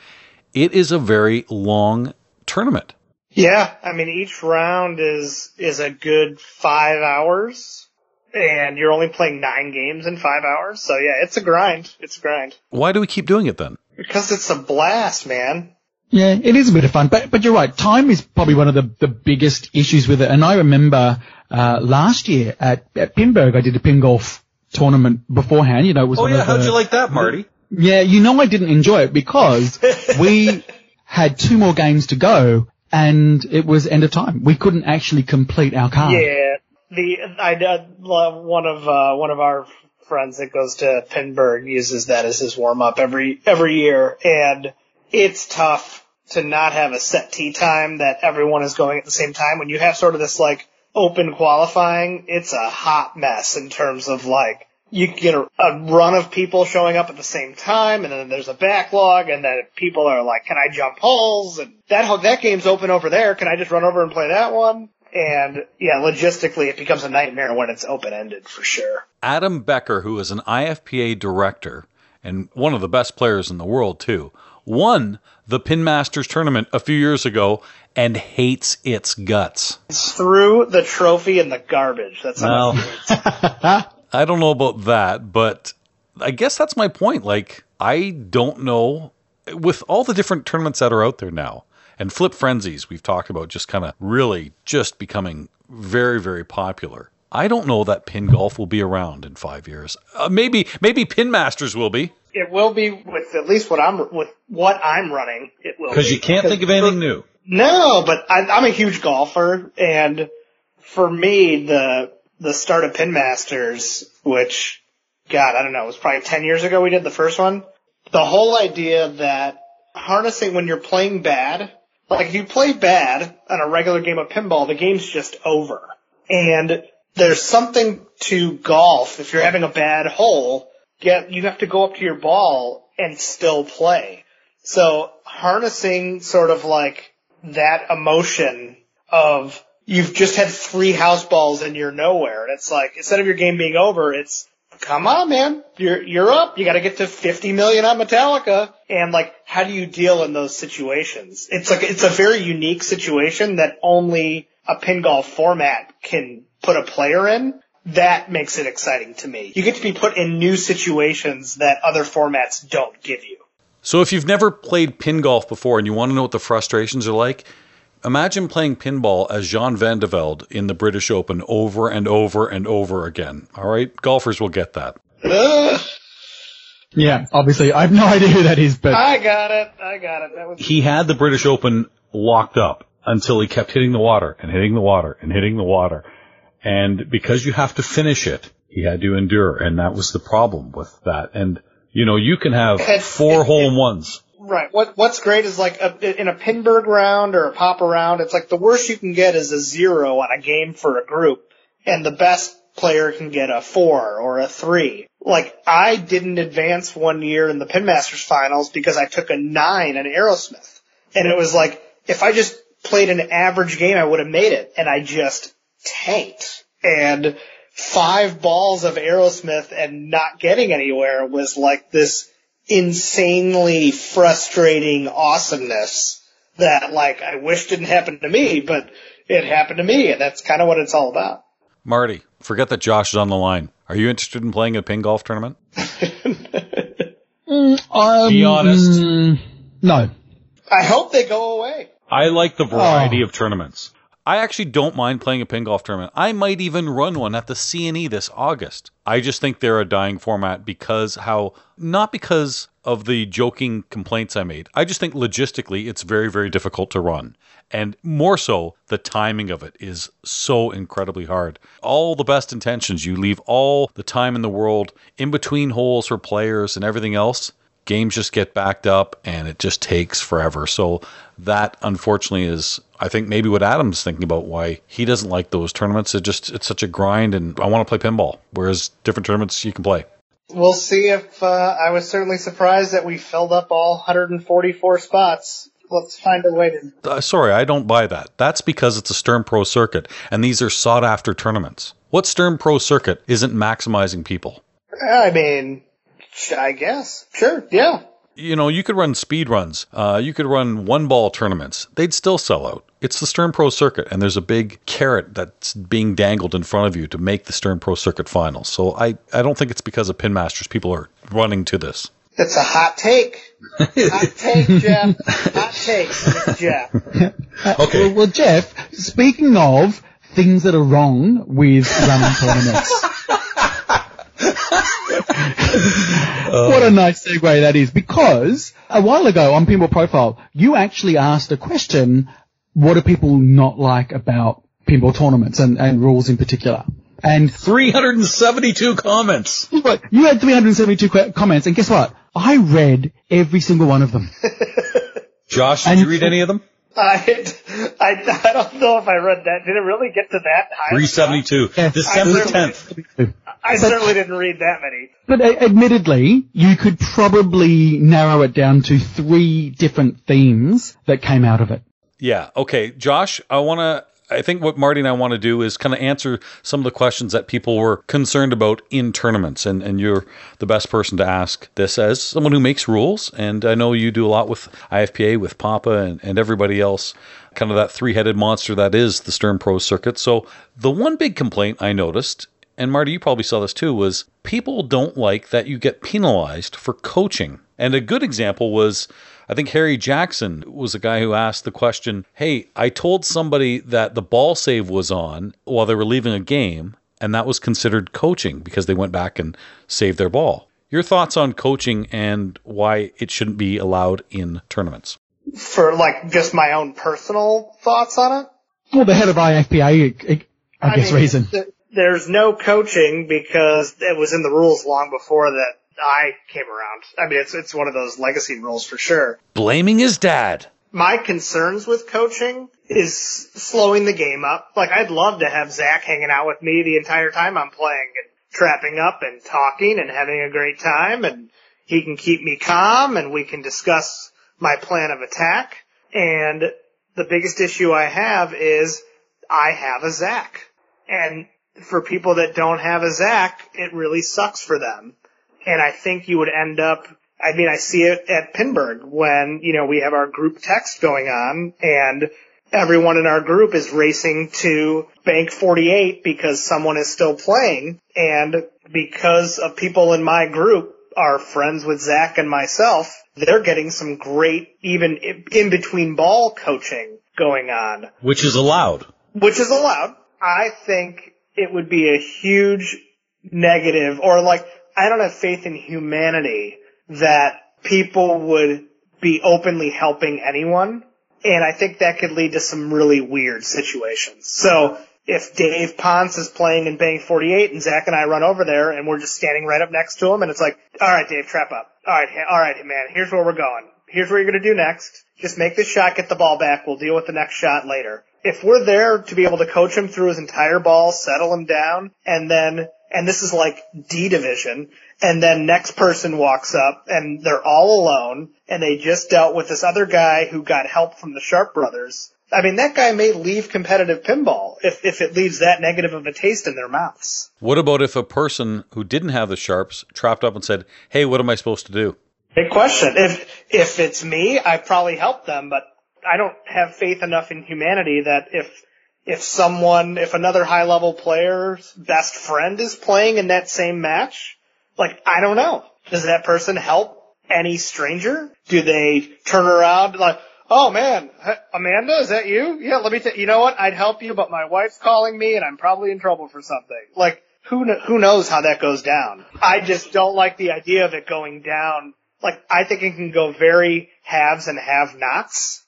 It is a very long tournament. Yeah, I mean each round is is a good five hours, and you're only playing nine games in five hours. So yeah, it's a grind. It's a grind Why do we keep doing it then? because it's a blast, man. Yeah, it is a bit of fun, but but you're right. Time is probably one of the, the biggest issues with it. And I remember uh, last year at, at Pinburgh, I did a pin golf tournament beforehand. You know, it was. Oh one yeah, of how'd the- you like that, Marty? Yeah, you know, I didn't enjoy it because we had two more games to go, and it was end of time. We couldn't actually complete our card. Yeah, the I uh, one of uh, one of our friends that goes to Pinburgh uses that as his warm up every every year, and it's tough to not have a set tee time that everyone is going at the same time. When you have sort of this like open qualifying, it's a hot mess in terms of like you get a, a run of people showing up at the same time, and then there's a backlog, and then people are like, "Can I jump holes?" And that that game's open over there. Can I just run over and play that one? And yeah, logistically, it becomes a nightmare when it's open ended for sure. Adam Becker, who is an IFPA director and one of the best players in the world too, won the Pin Masters tournament a few years ago and hates its guts. Threw the trophy in the garbage. That's how Well, I don't know about that, but I guess that's my point. Like, I don't know with all the different tournaments that are out there now and flip frenzies we've talked about just kind of really just becoming very very popular. I don't know that pin golf will be around in 5 years. Uh, maybe maybe pin masters will be it will be with at least what I'm with what I'm running. It will because you can't think of anything new. No, but I, I'm a huge golfer, and for me, the the start of Pin Masters, which, God, I don't know, it was probably ten years ago we did the first one. The whole idea that harnessing when you're playing bad, like if you play bad on a regular game of pinball, the game's just over. And there's something to golf. If you're having a bad hole, get you have to go up to your ball and still play. So harnessing sort of like that emotion of you've just had three house balls and you're nowhere. And it's like, instead of your game being over, it's, come on, man, you're, you're up. You gotta get to 50 million on Metallica. And like, how do you deal in those situations? It's like, it's a very unique situation that only a pin golf format can put a player in. That makes it exciting to me. You get to be put in new situations that other formats don't give you. So if you've never played pin golf before and you want to know what the frustrations are like, imagine playing pinball as Jean Van de Velde in the British Open over and over and over again. All right, golfers will get that. Yeah, obviously, I have no idea who that is, but I got it. I got it. That was He had the British Open locked up until he kept hitting the water and hitting the water and hitting the water. And because you have to finish it, he had to endure. And that was the problem with that. And, you know, you can have four hole in ones. Right. What What's great is like a, in a Pinburgh round or a pop round, it's like the worst you can get is a zero on a game for a group, and the best player can get a four or a three. Like I didn't advance one year in the Pinmasters finals because I took a nine in Aerosmith, and it was like if I just played an average game, I would have made it, and I just tanked. And five balls of Aerosmith and not getting anywhere was like this insanely frustrating awesomeness that like I wish didn't happen to me, but it happened to me and that's kind of what it's all about. Marty, forget that Josh is on the line. Are you interested in playing a pin golf tournament? um, Be honest. mm, no. I hope they go away. I like the variety Oh. of tournaments. I actually don't mind playing a pin golf tournament. I might even run one at the CNE this August. I just think they're a dying format because how not because of the joking complaints I made. I just think logistically it's very very difficult to run. And more so, the timing of it is so incredibly hard. All the best intentions, you leave all the time in the world in between holes for players and everything else games just get backed up and it just takes forever. So that unfortunately is I think maybe what Adam's thinking about why he doesn't like those tournaments. It just it's such a grind and I want to play pinball. Whereas different tournaments you can play. We'll see if uh, I was certainly surprised that we filled up all 144 spots. Let's find a way to Uh, sorry, I don't buy that. That's because it's a Stern Pro circuit and these are sought after tournaments. What Stern Pro circuit isn't maximizing people? I mean, I guess. Sure. Yeah. you know, you could run speed runs. Uh, you could run one ball tournaments. They'd still sell out. It's the Stern Pro Circuit, and there's a big carrot that's being dangled in front of you to make the Stern Pro Circuit finals. So I, I don't think it's because of Pin Masters. People are running to this. It's a hot take. hot take, Jeff. Hot take, Jeff. Okay. Well, well, Jeff, speaking of things that are wrong with running tournaments. what a nice segue that is, because a while ago on Pinball Profile, you actually asked a question, what do people not like about pinball tournaments and, and rules in particular? And 372 comments. But you had 372 que- comments, and guess what? I read every single one of them. Josh, did And- you read any of them? I, I, I don't know if I read that. Did it really get to that high? 372. Yeah. December 10th. I certainly didn't read that many. But uh, admittedly, you could probably narrow it down to three different themes that came out of it. Yeah. Okay. Josh, I want to. I think what Marty and I want to do is kind of answer some of the questions that people were concerned about in tournaments. And, and you're the best person to ask this as someone who makes rules. And I know you do a lot with IFPA, with Papa, and, and everybody else, kind of that three headed monster that is the Stern Pro circuit. So the one big complaint I noticed, and Marty, you probably saw this too, was people don't like that you get penalized for coaching. And a good example was I think Harry Jackson was the guy who asked the question Hey, I told somebody that the ball save was on while they were leaving a game, and that was considered coaching because they went back and saved their ball. Your thoughts on coaching and why it shouldn't be allowed in tournaments? For like just my own personal thoughts on it. Well, the head of IFPA, I, I guess, mean, reason. th- there's no coaching because it was in the rules long before that I came around. I mean, it's it's one of those legacy rules for sure. Blaming his dad. My concerns with coaching is slowing the game up. Like, I'd love to have Zach hanging out with me the entire time I'm playing and trapping up and talking and having a great time and he can keep me calm and we can discuss my plan of attack. And the biggest issue I have is I have a Zach. And for people that don't have a Zach, it really sucks for them. And I think you would end up, I mean, I see it at Pinburgh when, you know, we have our group text going on and everyone in our group is racing to bank 48 because someone is still playing. And because of people in my group are friends with Zach and myself, they're getting some great, even in between ball coaching going on. Which is allowed. Which is allowed. I think it would be a huge negative or like, I don't have faith in humanity that people would be openly helping anyone. And I think that could lead to some really weird situations. So if Dave Ponce is playing in bank 48 and Zach and I run over there and we're just standing right up next to him and it's like, all right, Dave, trap up. All right, all right, man, here's where we're going. Here's what you're going to do next. Just make this shot, get the ball back. We'll deal with the next shot later. If we're there to be able to coach him through his entire ball, settle him down, and then, and this is like D division, and then next person walks up and they're all alone and they just dealt with this other guy who got help from the Sharpe brothers I mean, that guy may leave competitive pinball if, if it leaves that negative of a taste in their mouths. What about if a person who didn't have the Sharpes trapped up and said, "Hey, what am I supposed to do?" Big question. If if it's me, I probably help them, but I don't have faith enough in humanity that if if someone, if another high level player's best friend is playing in that same match, like I don't know. Does that person help any stranger? Do they turn around like? Oh man, Amanda, is that you? Yeah, let me. T- you know what? I'd help you, but my wife's calling me, and I'm probably in trouble for something. Like, who kn- who knows how that goes down? I just don't like the idea of it going down. Like, I think it can go very haves and have-nots.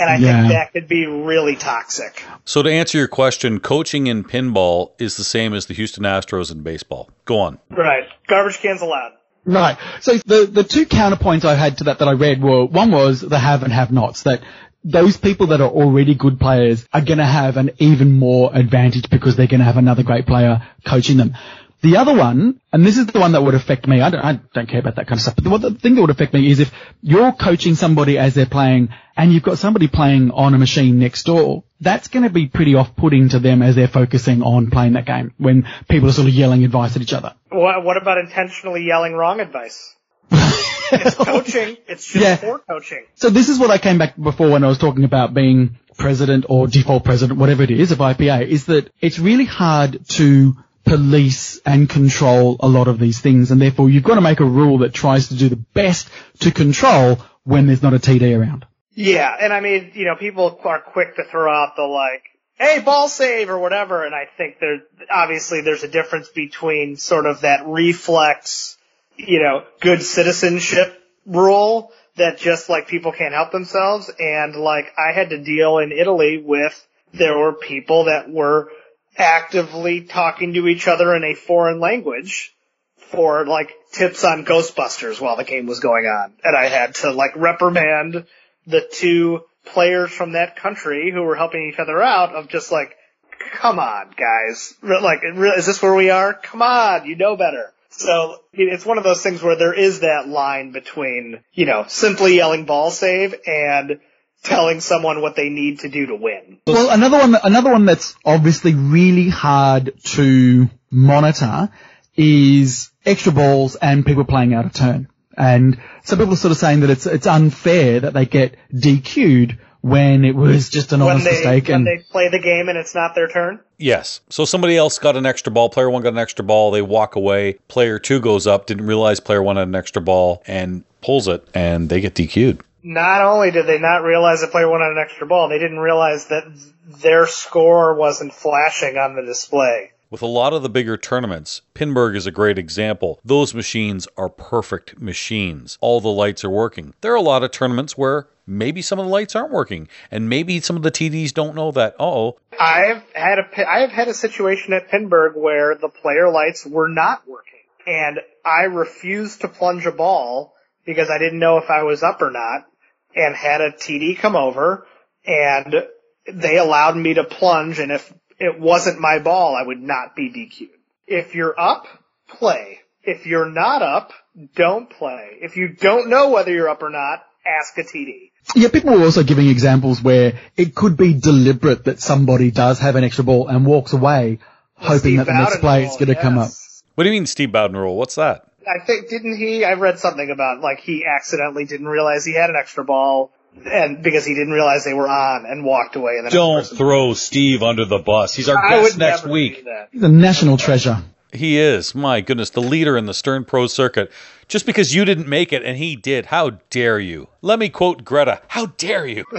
And I Yeah. think that could be really toxic. So to answer your question, coaching in pinball is the same as the Houston Astros in baseball. Go on. Right. Garbage cans allowed. Right. So the the two counterpoints I had to that that I read were one was the have and have nots that those people that are already good players are going to have an even more advantage because they're going to have another great player coaching them. The other one, and this is the one that would affect me. I don't, I don't care about that kind of stuff. But the, the thing that would affect me is if you're coaching somebody as they're playing, and you've got somebody playing on a machine next door. That's going to be pretty off-putting to them as they're focusing on playing that game when people are sort of yelling advice at each other. What, what about intentionally yelling wrong advice? it's coaching. It's just Yeah. for coaching. So this is what I came back before when I was talking about being president or default president, whatever it is of IFPA, is that it's really hard to police and control a lot of these things and therefore you've got to make a rule that tries to do the best to control when there's not a TD around. Yeah, and I mean, you know, people are quick to throw out the like, hey, ball save or whatever, and I think there, obviously there's a difference between sort of that reflex, you know, good citizenship rule that just like people can't help themselves, and like I had to deal in Italy with, there were people that were actively talking to each other in a foreign language for like tips on Ghostbusters while the game was going on. And I had to like reprimand the two players from that country who were helping each other out of just like, come on guys, like, is this where we are? Come on, you know better. So it's one of those things where there is that line between, you know, simply yelling ball save and telling someone what they need to do to win. Well, another one, another one that's obviously really hard to monitor is extra balls and people playing out of turn. And some people are sort of saying that it's it's unfair that they get DQ'd when it was just an When honest they, mistake. when And they play the game and it's not their turn. Yes. So somebody else got an extra ball. Player one got an extra ball. They walk away. Player two goes up, didn't realize player one had an extra ball and pulls it, and they get DQ'd. Not only did they not realize the player won on an extra ball, they didn't realize that their score wasn't flashing on the display. With a lot of the bigger tournaments, Pinburgh is a great example. Those machines are perfect machines. All the lights are working. There are a lot of tournaments where maybe some of the lights aren't working, and maybe some of the TDs don't know that. Oh, I've had a I've had a situation at Pinburgh where the player lights were not working, and I refused to plunge a ball because I didn't know if I was up or not, and had a TD come over, and they allowed me to plunge, and if it wasn't my ball, I would not be DQ'd. If you're up, play. If you're not up, don't play. If you don't know whether you're up or not, ask a TD. Yeah, people were also giving examples where it could be deliberate that somebody does have an extra ball and walks away, hoping Steve that the next Bowden play is going to come up. What do you mean, Steve Bowden rule? What's that? I think didn't he? I read something about like he accidentally didn't realize he had an extra ball, and because he didn't realize they were on and walked away. And the Don't person- throw Steve under the bus. He's our I guest next week. do that. The national treasure. He is. My goodness, the leader in the Stern Pro circuit. Just because you didn't make it and he did, how dare you? Let me quote Greta. How dare you?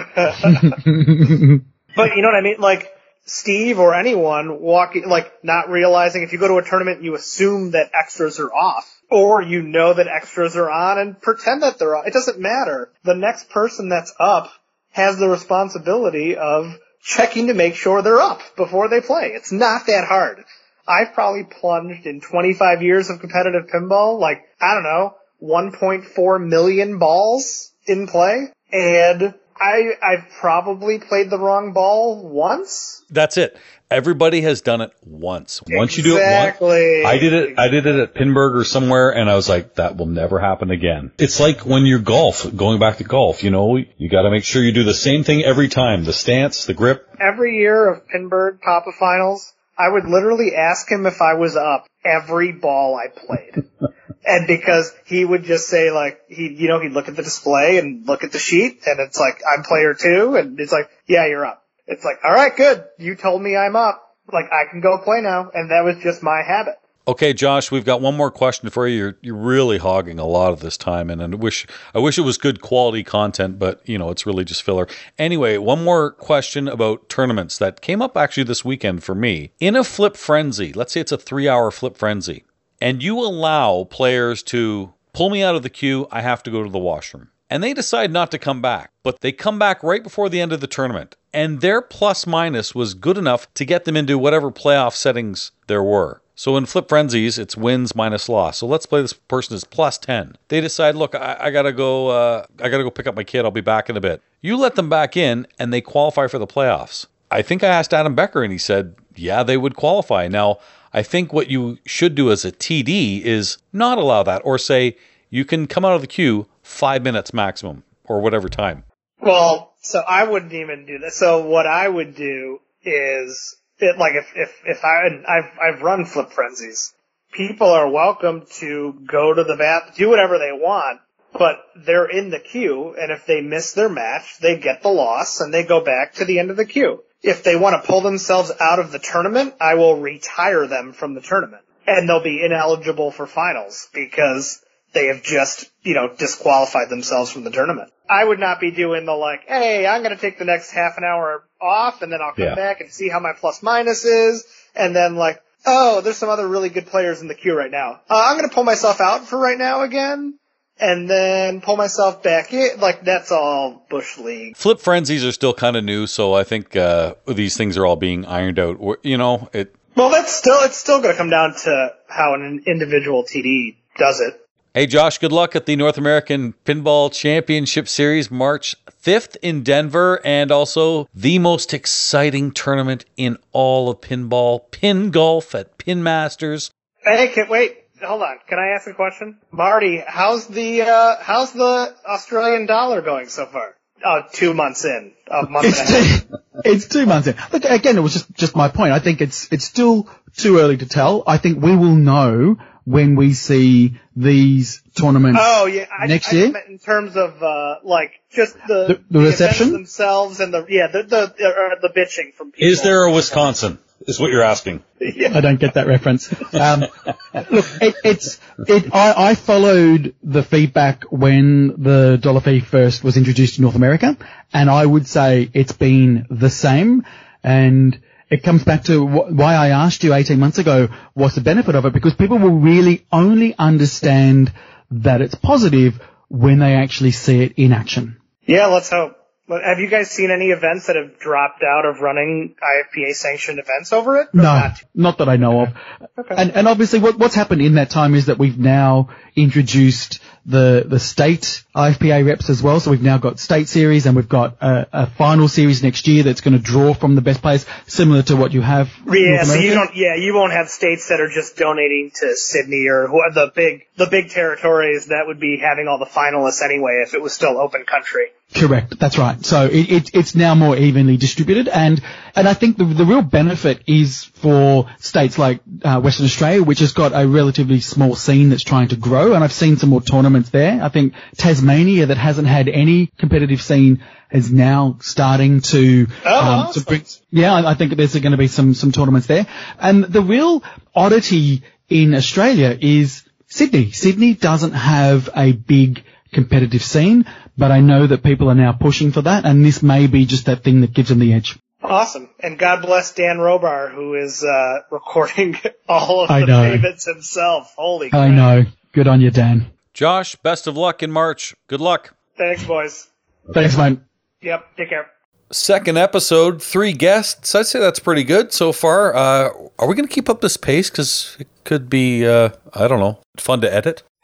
But you know what I mean? Like Steve or anyone walking, like not realizing if you go to a tournament, you assume that extras are off. Or you know that extras are on and pretend that they're on. It doesn't matter. The next person that's up has the responsibility of checking to make sure they're up before they play. It's not that hard. I've probably plunged in 25 years of competitive pinball, like, I don't know, 1.4 million balls in play. And I, I've probably played the wrong ball once. That's it. Everybody has done it once. Once you do it once, I did it. I did it at Pinburgh or somewhere, and I was like, that will never happen again. It's like when you're golf, going back to golf. You know, you got to make sure you do the same thing every time: the stance, the grip. Every year of Pinburgh Papa Finals, I would literally ask him if I was up every ball I played. and because he would just say like, he, you know, he'd look at the display and look at the sheet and it's like, I'm player two and it's like, yeah, you're up. It's like, alright, good. You told me I'm up. Like, I can go play now. And that was just my habit. Okay, Josh, we've got one more question for you. You're, you're really hogging a lot of this time, and, and I wish I wish it was good quality content, but you know it's really just filler. Anyway, one more question about tournaments that came up actually this weekend for me. In a flip frenzy, let's say it's a three-hour flip frenzy, and you allow players to pull me out of the queue. I have to go to the washroom, and they decide not to come back, but they come back right before the end of the tournament, and their plus minus was good enough to get them into whatever playoff settings there were. So in flip frenzies, it's wins minus loss. So let's play this person is plus ten. They decide, look, I, I gotta go. Uh, I gotta go pick up my kid. I'll be back in a bit. You let them back in, and they qualify for the playoffs. I think I asked Adam Becker, and he said, yeah, they would qualify. Now, I think what you should do as a TD is not allow that, or say you can come out of the queue five minutes maximum, or whatever time. Well, so I wouldn't even do that. So what I would do is it like if if if I I've I've run flip frenzies. People are welcome to go to the bath, do whatever they want, but they're in the queue, and if they miss their match, they get the loss and they go back to the end of the queue. If they want to pull themselves out of the tournament, I will retire them from the tournament, and they'll be ineligible for finals because they have just, you know, disqualified themselves from the tournament. I would not be doing the like, hey, I'm going to take the next half an hour off and then I'll come Yeah. back and see how my plus minus is. And then like, oh, there's some other really good players in the queue right now. Uh, I'm going to pull myself out for right now again and then pull myself back in. Like that's all Bush League. Flip frenzies are still kind of new, so I think uh, these things are all being ironed out. You know, it Well, that's still, it's still going to come down to how an individual TD does it. Hey, Josh, good luck at the North American Pinball Championship Series March 5th in Denver, and also the most exciting tournament in all of pinball, Pin Golf at Pin Masters. Hey, can, wait, hold on. Can I ask a question? Marty, how's the, uh, how's the Australian dollar going so far? Oh, two months in. A month and a half. It's two, it's two months in. Look, again, it was just, just my point. I think it's, it's still too early to tell. I think we will know when we see these tournaments. Oh yeah, I, Next I year? meant in terms of uh, like just the The- the events reception? themselves and the yeah the the uh, the bitching from people. Is there a Wisconsin? Is what you're asking. I don't get that reference. Um, look, it, it's it. I, I followed the feedback when the dollar fee first was introduced in North America, and I would say it's been the same. And it comes back to wh- why I asked you 18 months ago, what's the benefit of it? Because people will really only understand that it's positive when they actually see it in action. Yeah, let's hope. Have you guys seen any events that have dropped out of running IFPA sanctioned events over it? No, not? not that I know of. Okay. And, and obviously what, what's happened in that time is that we've now introduced the, the state IFPA reps as well. So we've now got state series and we've got a, a final series next year that's going to draw from the best players, similar to what you have. Yeah, so you don't. Yeah, you won't have states that are just donating to Sydney or who the big the big territories that would be having all the finalists anyway if it was still open country. Correct. That's right. So it, it, it's now more evenly distributed, and and I think the the real benefit is for states like uh, Western Australia, which has got a relatively small scene that's trying to grow, and I've seen some more tournaments there. I think Tasmania, that hasn't had any competitive scene, is now starting to Oh, um, awesome. to bring. Yeah, I I think there's going to be some some tournaments there, and the real oddity in Australia is Sydney. Sydney doesn't have a big competitive scene, but I know that people are now pushing for that, and this may be just that thing that gives them the edge. Awesome. And God bless Dan Robar, who is uh, recording all of I the know. payments himself. Holy I know. Good on you, Dan. Josh, best of luck in March. Good luck. Thanks, boys. Thanks, mate. Yep. Take care. Second episode, three guests. I'd say that's pretty good so far. Uh, are we going to keep up this pace? Because it could be, uh, I don't know, fun to edit.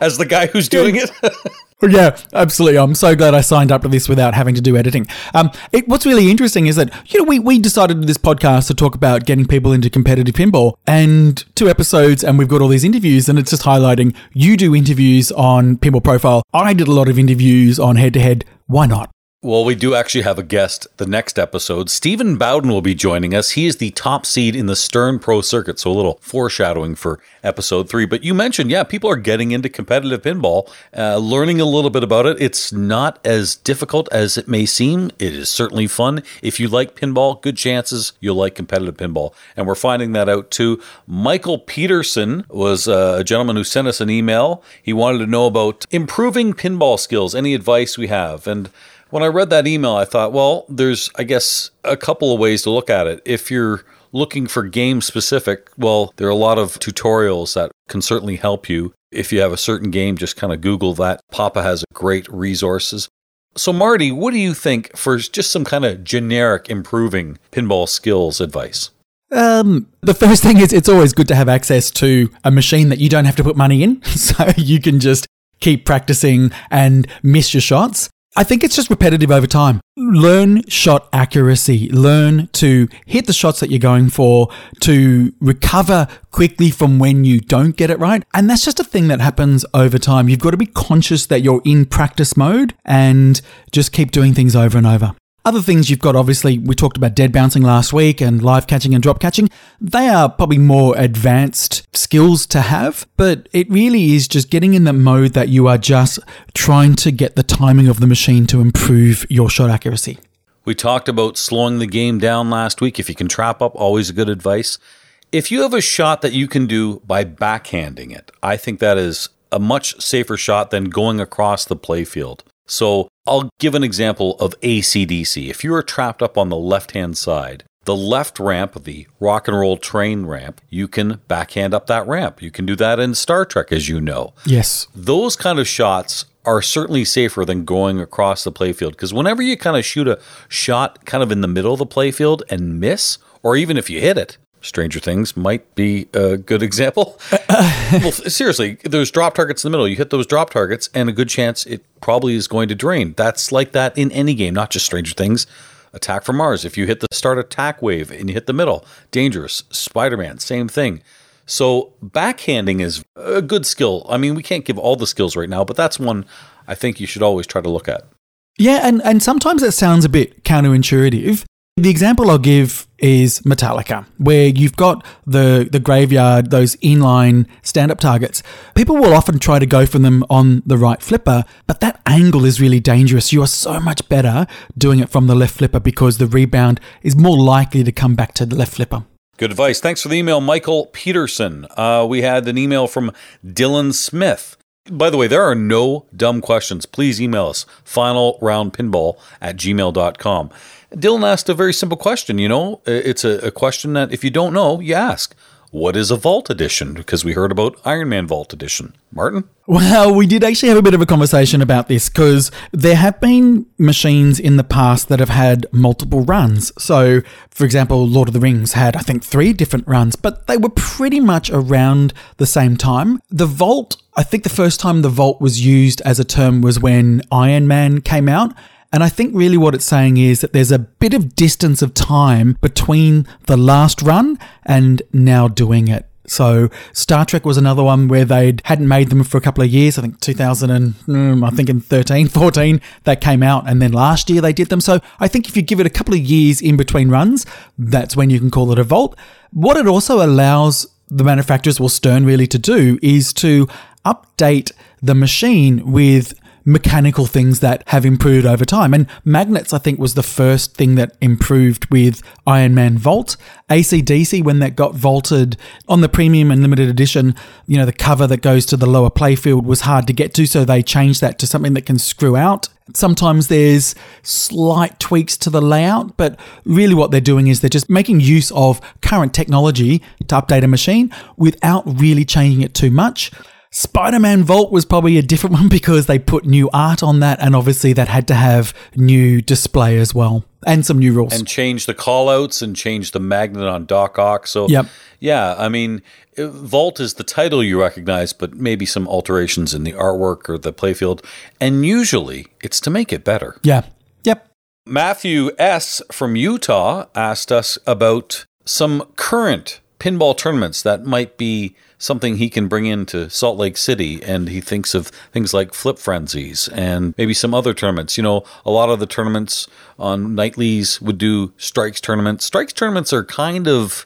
As the guy who's doing it. Yeah, absolutely. I'm so glad I signed up to this without having to do editing. Um, it, what's really interesting is that, you know, we, we decided this podcast to talk about getting people into competitive pinball and two episodes and we've got all these interviews and it's just highlighting you do interviews on Pinball Profile. I did a lot of interviews on head to head. Why not? Well, we do actually have a guest the next episode. Stephen Bowden will be joining us. He is the top seed in the Stern Pro Circuit, so a little foreshadowing for episode three. But you mentioned, yeah, people are getting into competitive pinball, uh, learning a little bit about it. It's not as difficult as it may seem. It is certainly fun. If you like pinball, good chances you'll like competitive pinball. And we're finding that out too. Michael Peterson was uh, a gentleman who sent us an email. He wanted to know about improving pinball skills, any advice we have. And when I read that email, I thought, well, there's, I guess, a couple of ways to look at it. If you're looking for game specific, well, there are a lot of tutorials that can certainly help you. If you have a certain game, just kind of Google that. PAPA has great resources. So, Marty, what do you think for just some kind of generic improving pinball skills advice? Um, the first thing is it's always good to have access to a machine that you don't have to put money in, so you can just keep practicing and miss your shots. I think it's just repetitive over time. Learn shot accuracy. Learn to hit the shots that you're going for, to recover quickly from when you don't get it right. And that's just a thing that happens over time. You've got to be conscious that you're in practice mode and just keep doing things over and over. Other things you've got, obviously, we talked about dead bouncing last week and live catching and drop catching. They are probably more advanced skills to have, but it really is just getting in the mode that you are just trying to get the timing of the machine to improve your shot accuracy. We talked about slowing the game down last week. If you can trap up, always a good advice. If you have a shot that you can do by backhanding it, I think that is a much safer shot than going across the playfield. So I'll give an example of ACDC. If you are trapped up on the left hand side, the left ramp, the rock and roll train ramp, you can backhand up that ramp. You can do that in Star Trek, as you know. Yes. Those kind of shots are certainly safer than going across the playfield because whenever you kind of shoot a shot kind of in the middle of the playfield and miss, or even if you hit it, Stranger Things might be a good example. well, seriously, there's drop targets in the middle. You hit those drop targets, and a good chance it probably is going to drain. That's like that in any game, not just Stranger Things. Attack from Mars. If you hit the start attack wave and you hit the middle, dangerous. Spider Man, same thing. So backhanding is a good skill. I mean, we can't give all the skills right now, but that's one I think you should always try to look at. Yeah, and, and sometimes that sounds a bit counterintuitive. The example I'll give is Metallica, where you've got the, the graveyard, those inline stand up targets. People will often try to go for them on the right flipper, but that angle is really dangerous. You are so much better doing it from the left flipper because the rebound is more likely to come back to the left flipper. Good advice. Thanks for the email, Michael Peterson. Uh, we had an email from Dylan Smith. By the way, there are no dumb questions. Please email us, finalroundpinball at gmail.com. Dylan asked a very simple question. You know, it's a, a question that if you don't know, you ask. What is a Vault Edition? Because we heard about Iron Man Vault Edition. Martin? Well, we did actually have a bit of a conversation about this because there have been machines in the past that have had multiple runs. So, for example, Lord of the Rings had, I think, three different runs, but they were pretty much around the same time. The Vault, I think the first time the Vault was used as a term was when Iron Man came out. And I think really what it's saying is that there's a bit of distance of time between the last run and now doing it. So Star Trek was another one where they hadn't made them for a couple of years. I think 2000 and mm, I think in 13, 14 they came out, and then last year they did them. So I think if you give it a couple of years in between runs, that's when you can call it a vault. What it also allows the manufacturers, well, Stern really to do is to update the machine with mechanical things that have improved over time. And magnets, I think, was the first thing that improved with Iron Man Vault. ACDC, when that got vaulted on the premium and limited edition, you know, the cover that goes to the lower playfield was hard to get to. So they changed that to something that can screw out. Sometimes there's slight tweaks to the layout, but really what they're doing is they're just making use of current technology to update a machine without really changing it too much. Spider Man Vault was probably a different one because they put new art on that, and obviously that had to have new display as well and some new rules. and change the callouts and change the magnet on Doc Ock. So, Yep. yeah, I mean, Vault is the title you recognize, but maybe some alterations in the artwork or the playfield. And usually it's to make it better. yeah. Yep. Matthew S. from Utah asked us about some current pinball tournaments that might be something he can bring into Salt Lake City. And he thinks of things like Flip Frenzies and maybe some other tournaments. You know, a lot of the tournaments on nightlies would do strikes tournaments. Strikes tournaments are kind of.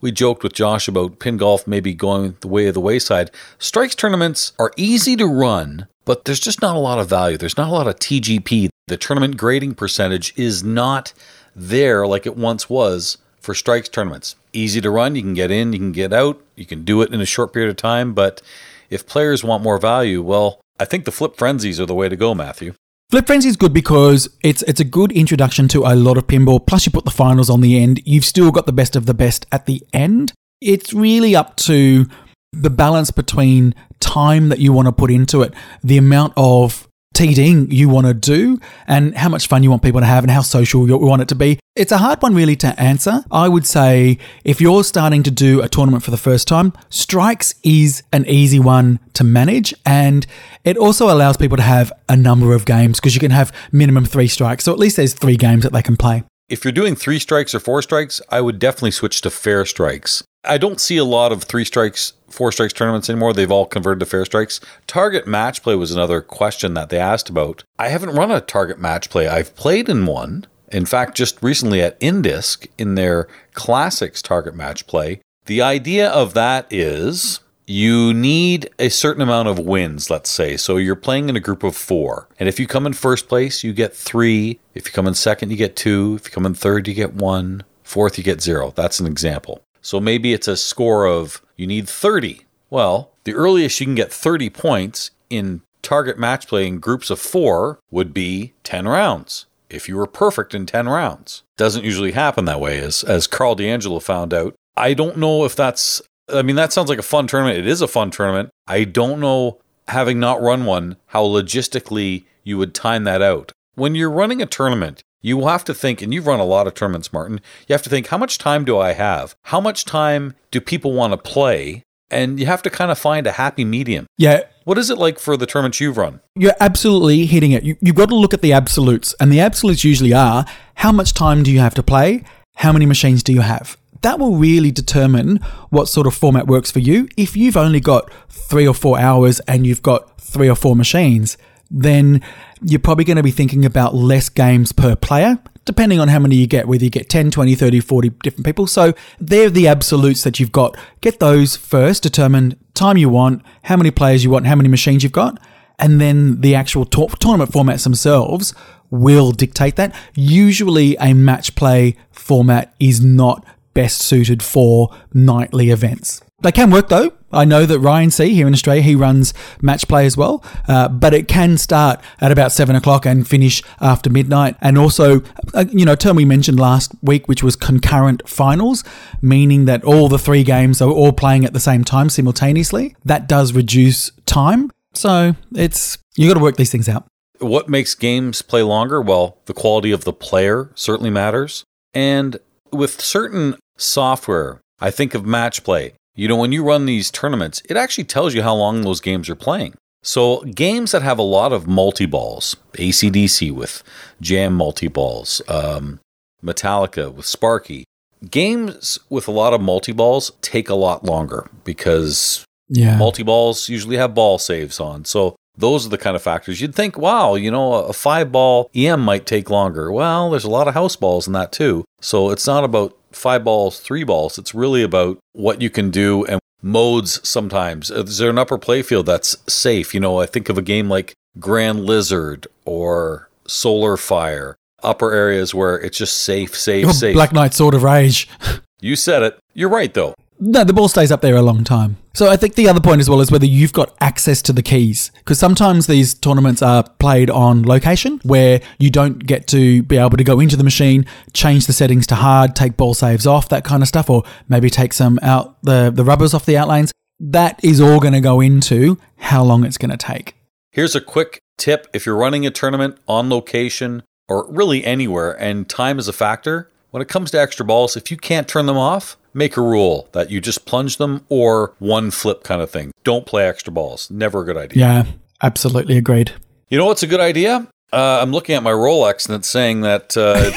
We joked with Josh about pin golf maybe going the way of the wayside. Strikes tournaments are easy to run, but there's just not a lot of value. There's not a lot of TGP. The tournament grading percentage is not there like it once was for strikes tournaments. Easy to run, you can get in, you can get out, you can do it in a short period of time, but if players want more value, well, I think the flip frenzies are the way to go, Matthew. Flip Frenzy is good because it's it's a good introduction to a lot of pinball. Plus, you put the finals on the end. You've still got the best of the best at the end. It's really up to the balance between time that you want to put into it, the amount of TDing you want to do, and how much fun you want people to have, and how social you want it to be. It's a hard one, really, to answer. I would say if you're starting to do a tournament for the first time, strikes is an easy one to manage, and it also allows people to have a number of games because you can have minimum three strikes. So at least there's three games that they can play. If you're doing three strikes or four strikes, I would definitely switch to fair strikes. I don't see a lot of three strikes, four strikes tournaments anymore. They've all converted to fair strikes. Target match play was another question that they asked about. I haven't run a target match play. I've played in one. In fact, just recently at Indisc in their classics target match play. The idea of that is you need a certain amount of wins, let's say. So you're playing in a group of four. And if you come in first place, you get three. If you come in second, you get two. If you come in third, you get one. Fourth, you get zero. That's an example. So maybe it's a score of you need 30. Well, the earliest you can get 30 points in target match play in groups of four would be 10 rounds. If you were perfect in 10 rounds. Doesn't usually happen that way, as, as Karl DeAngelo found out. I don't know if that's, I mean, that sounds like a fun tournament. It is a fun tournament. I don't know, having not run one, how logistically you would time that out. When you're running a tournament, you will have to think, and you've run a lot of tournaments, Martin. You have to think, how much time do I have? How much time do people want to play? And you have to kind of find a happy medium. Yeah, What is it like for the tournaments you've run? You're absolutely hitting it. You, you've got to look at the absolutes, and the absolutes usually are how much time do you have to play? How many machines do you have? That will really determine what sort of format works for you. If you've only got three or four hours and you've got three or four machines, then you're probably going to be thinking about less games per player, depending on how many you get, whether you get 10, 20, 30, 40 different people. So they're the absolutes that you've got. Get those first, determine time you want, how many players you want, how many machines you've got, and then the actual tour- tournament formats themselves will dictate that. Usually, a match play format is not best suited for nightly events. They can work though. I know that Ryan C here in Australia, he runs match play as well, uh, but it can start at about seven o'clock and finish after midnight. And also, uh, you know, a term we mentioned last week, which was concurrent finals, meaning that all the three games are all playing at the same time simultaneously. That does reduce time. So it's, you got to work these things out. What makes games play longer? Well, the quality of the player certainly matters. And with certain software, I think of match play. You know, when you run these tournaments, it actually tells you how long those games are playing. So, games that have a lot of multi balls, ACDC with Jam multi balls, um, Metallica with Sparky, games with a lot of multi balls take a lot longer because Yeah. multi balls usually have ball saves on. So those are the kind of factors you'd think, wow, you know, a five ball EM might take longer. Well, there's a lot of house balls in that too. So it's not about five balls, three balls. It's really about what you can do and modes sometimes. Uh, is there an upper playfield that's safe? You know, I think of a game like Grand Lizard or Solar Fire. Upper areas where it's just safe, safe, safe. Black Knight Sword of Rage. you said it. You're right, though. No, the ball stays up there a long time. So I think the other point as well is whether you've got access to the keys. Because sometimes these tournaments are played on location where you don't get to be able to go into the machine, change the settings to hard, take ball saves off, that kind of stuff, or maybe take some out the, the rubbers off the outlanes. That is all going to go into how long it's going to take. Here's a quick tip if you're running a tournament on location or really anywhere and time is a factor, when it comes to extra balls, if you can't turn them off, make a rule that you just plunge them or one flip kind of thing. Don't play extra balls. Never a good idea. Yeah, absolutely agreed. You know what's a good idea? Uh, I'm looking at my Rolex and it's saying that uh,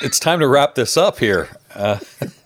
it's time to wrap this up here. Uh,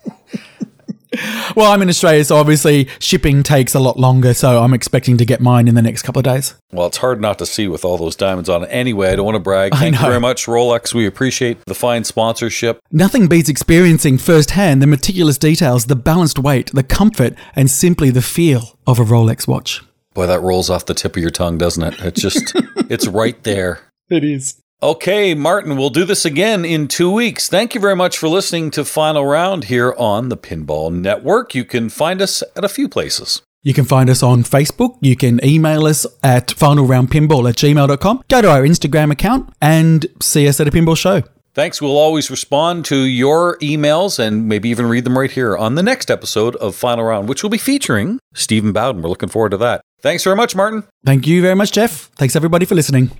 Well, I'm in Australia, so obviously shipping takes a lot longer, so I'm expecting to get mine in the next couple of days. well, it's hard not to see with all those diamonds on it. Anyway, I don't want to brag. Thank you very much, Rolex. We appreciate the fine sponsorship. Nothing beats experiencing firsthand the meticulous details, the balanced weight, the comfort, and simply the feel of a Rolex watch. Boy, that rolls off the tip of your tongue, doesn't it? It's just, it's right there. It is. Okay, Martin, we'll do this again in two weeks. Thank you very much for listening to Final Round here on the Pinball Network. You can find us at a few places. You can find us on Facebook. You can email us at finalroundpinball at gmail.com. Go to our Instagram account and see us at a pinball show. Thanks. We'll always respond to your emails and maybe even read them right here on the next episode of Final Round, which will be featuring Stephen Bowden. We're looking forward to that. Thanks very much, Martin. Thank you very much, Jeff. Thanks everybody for listening.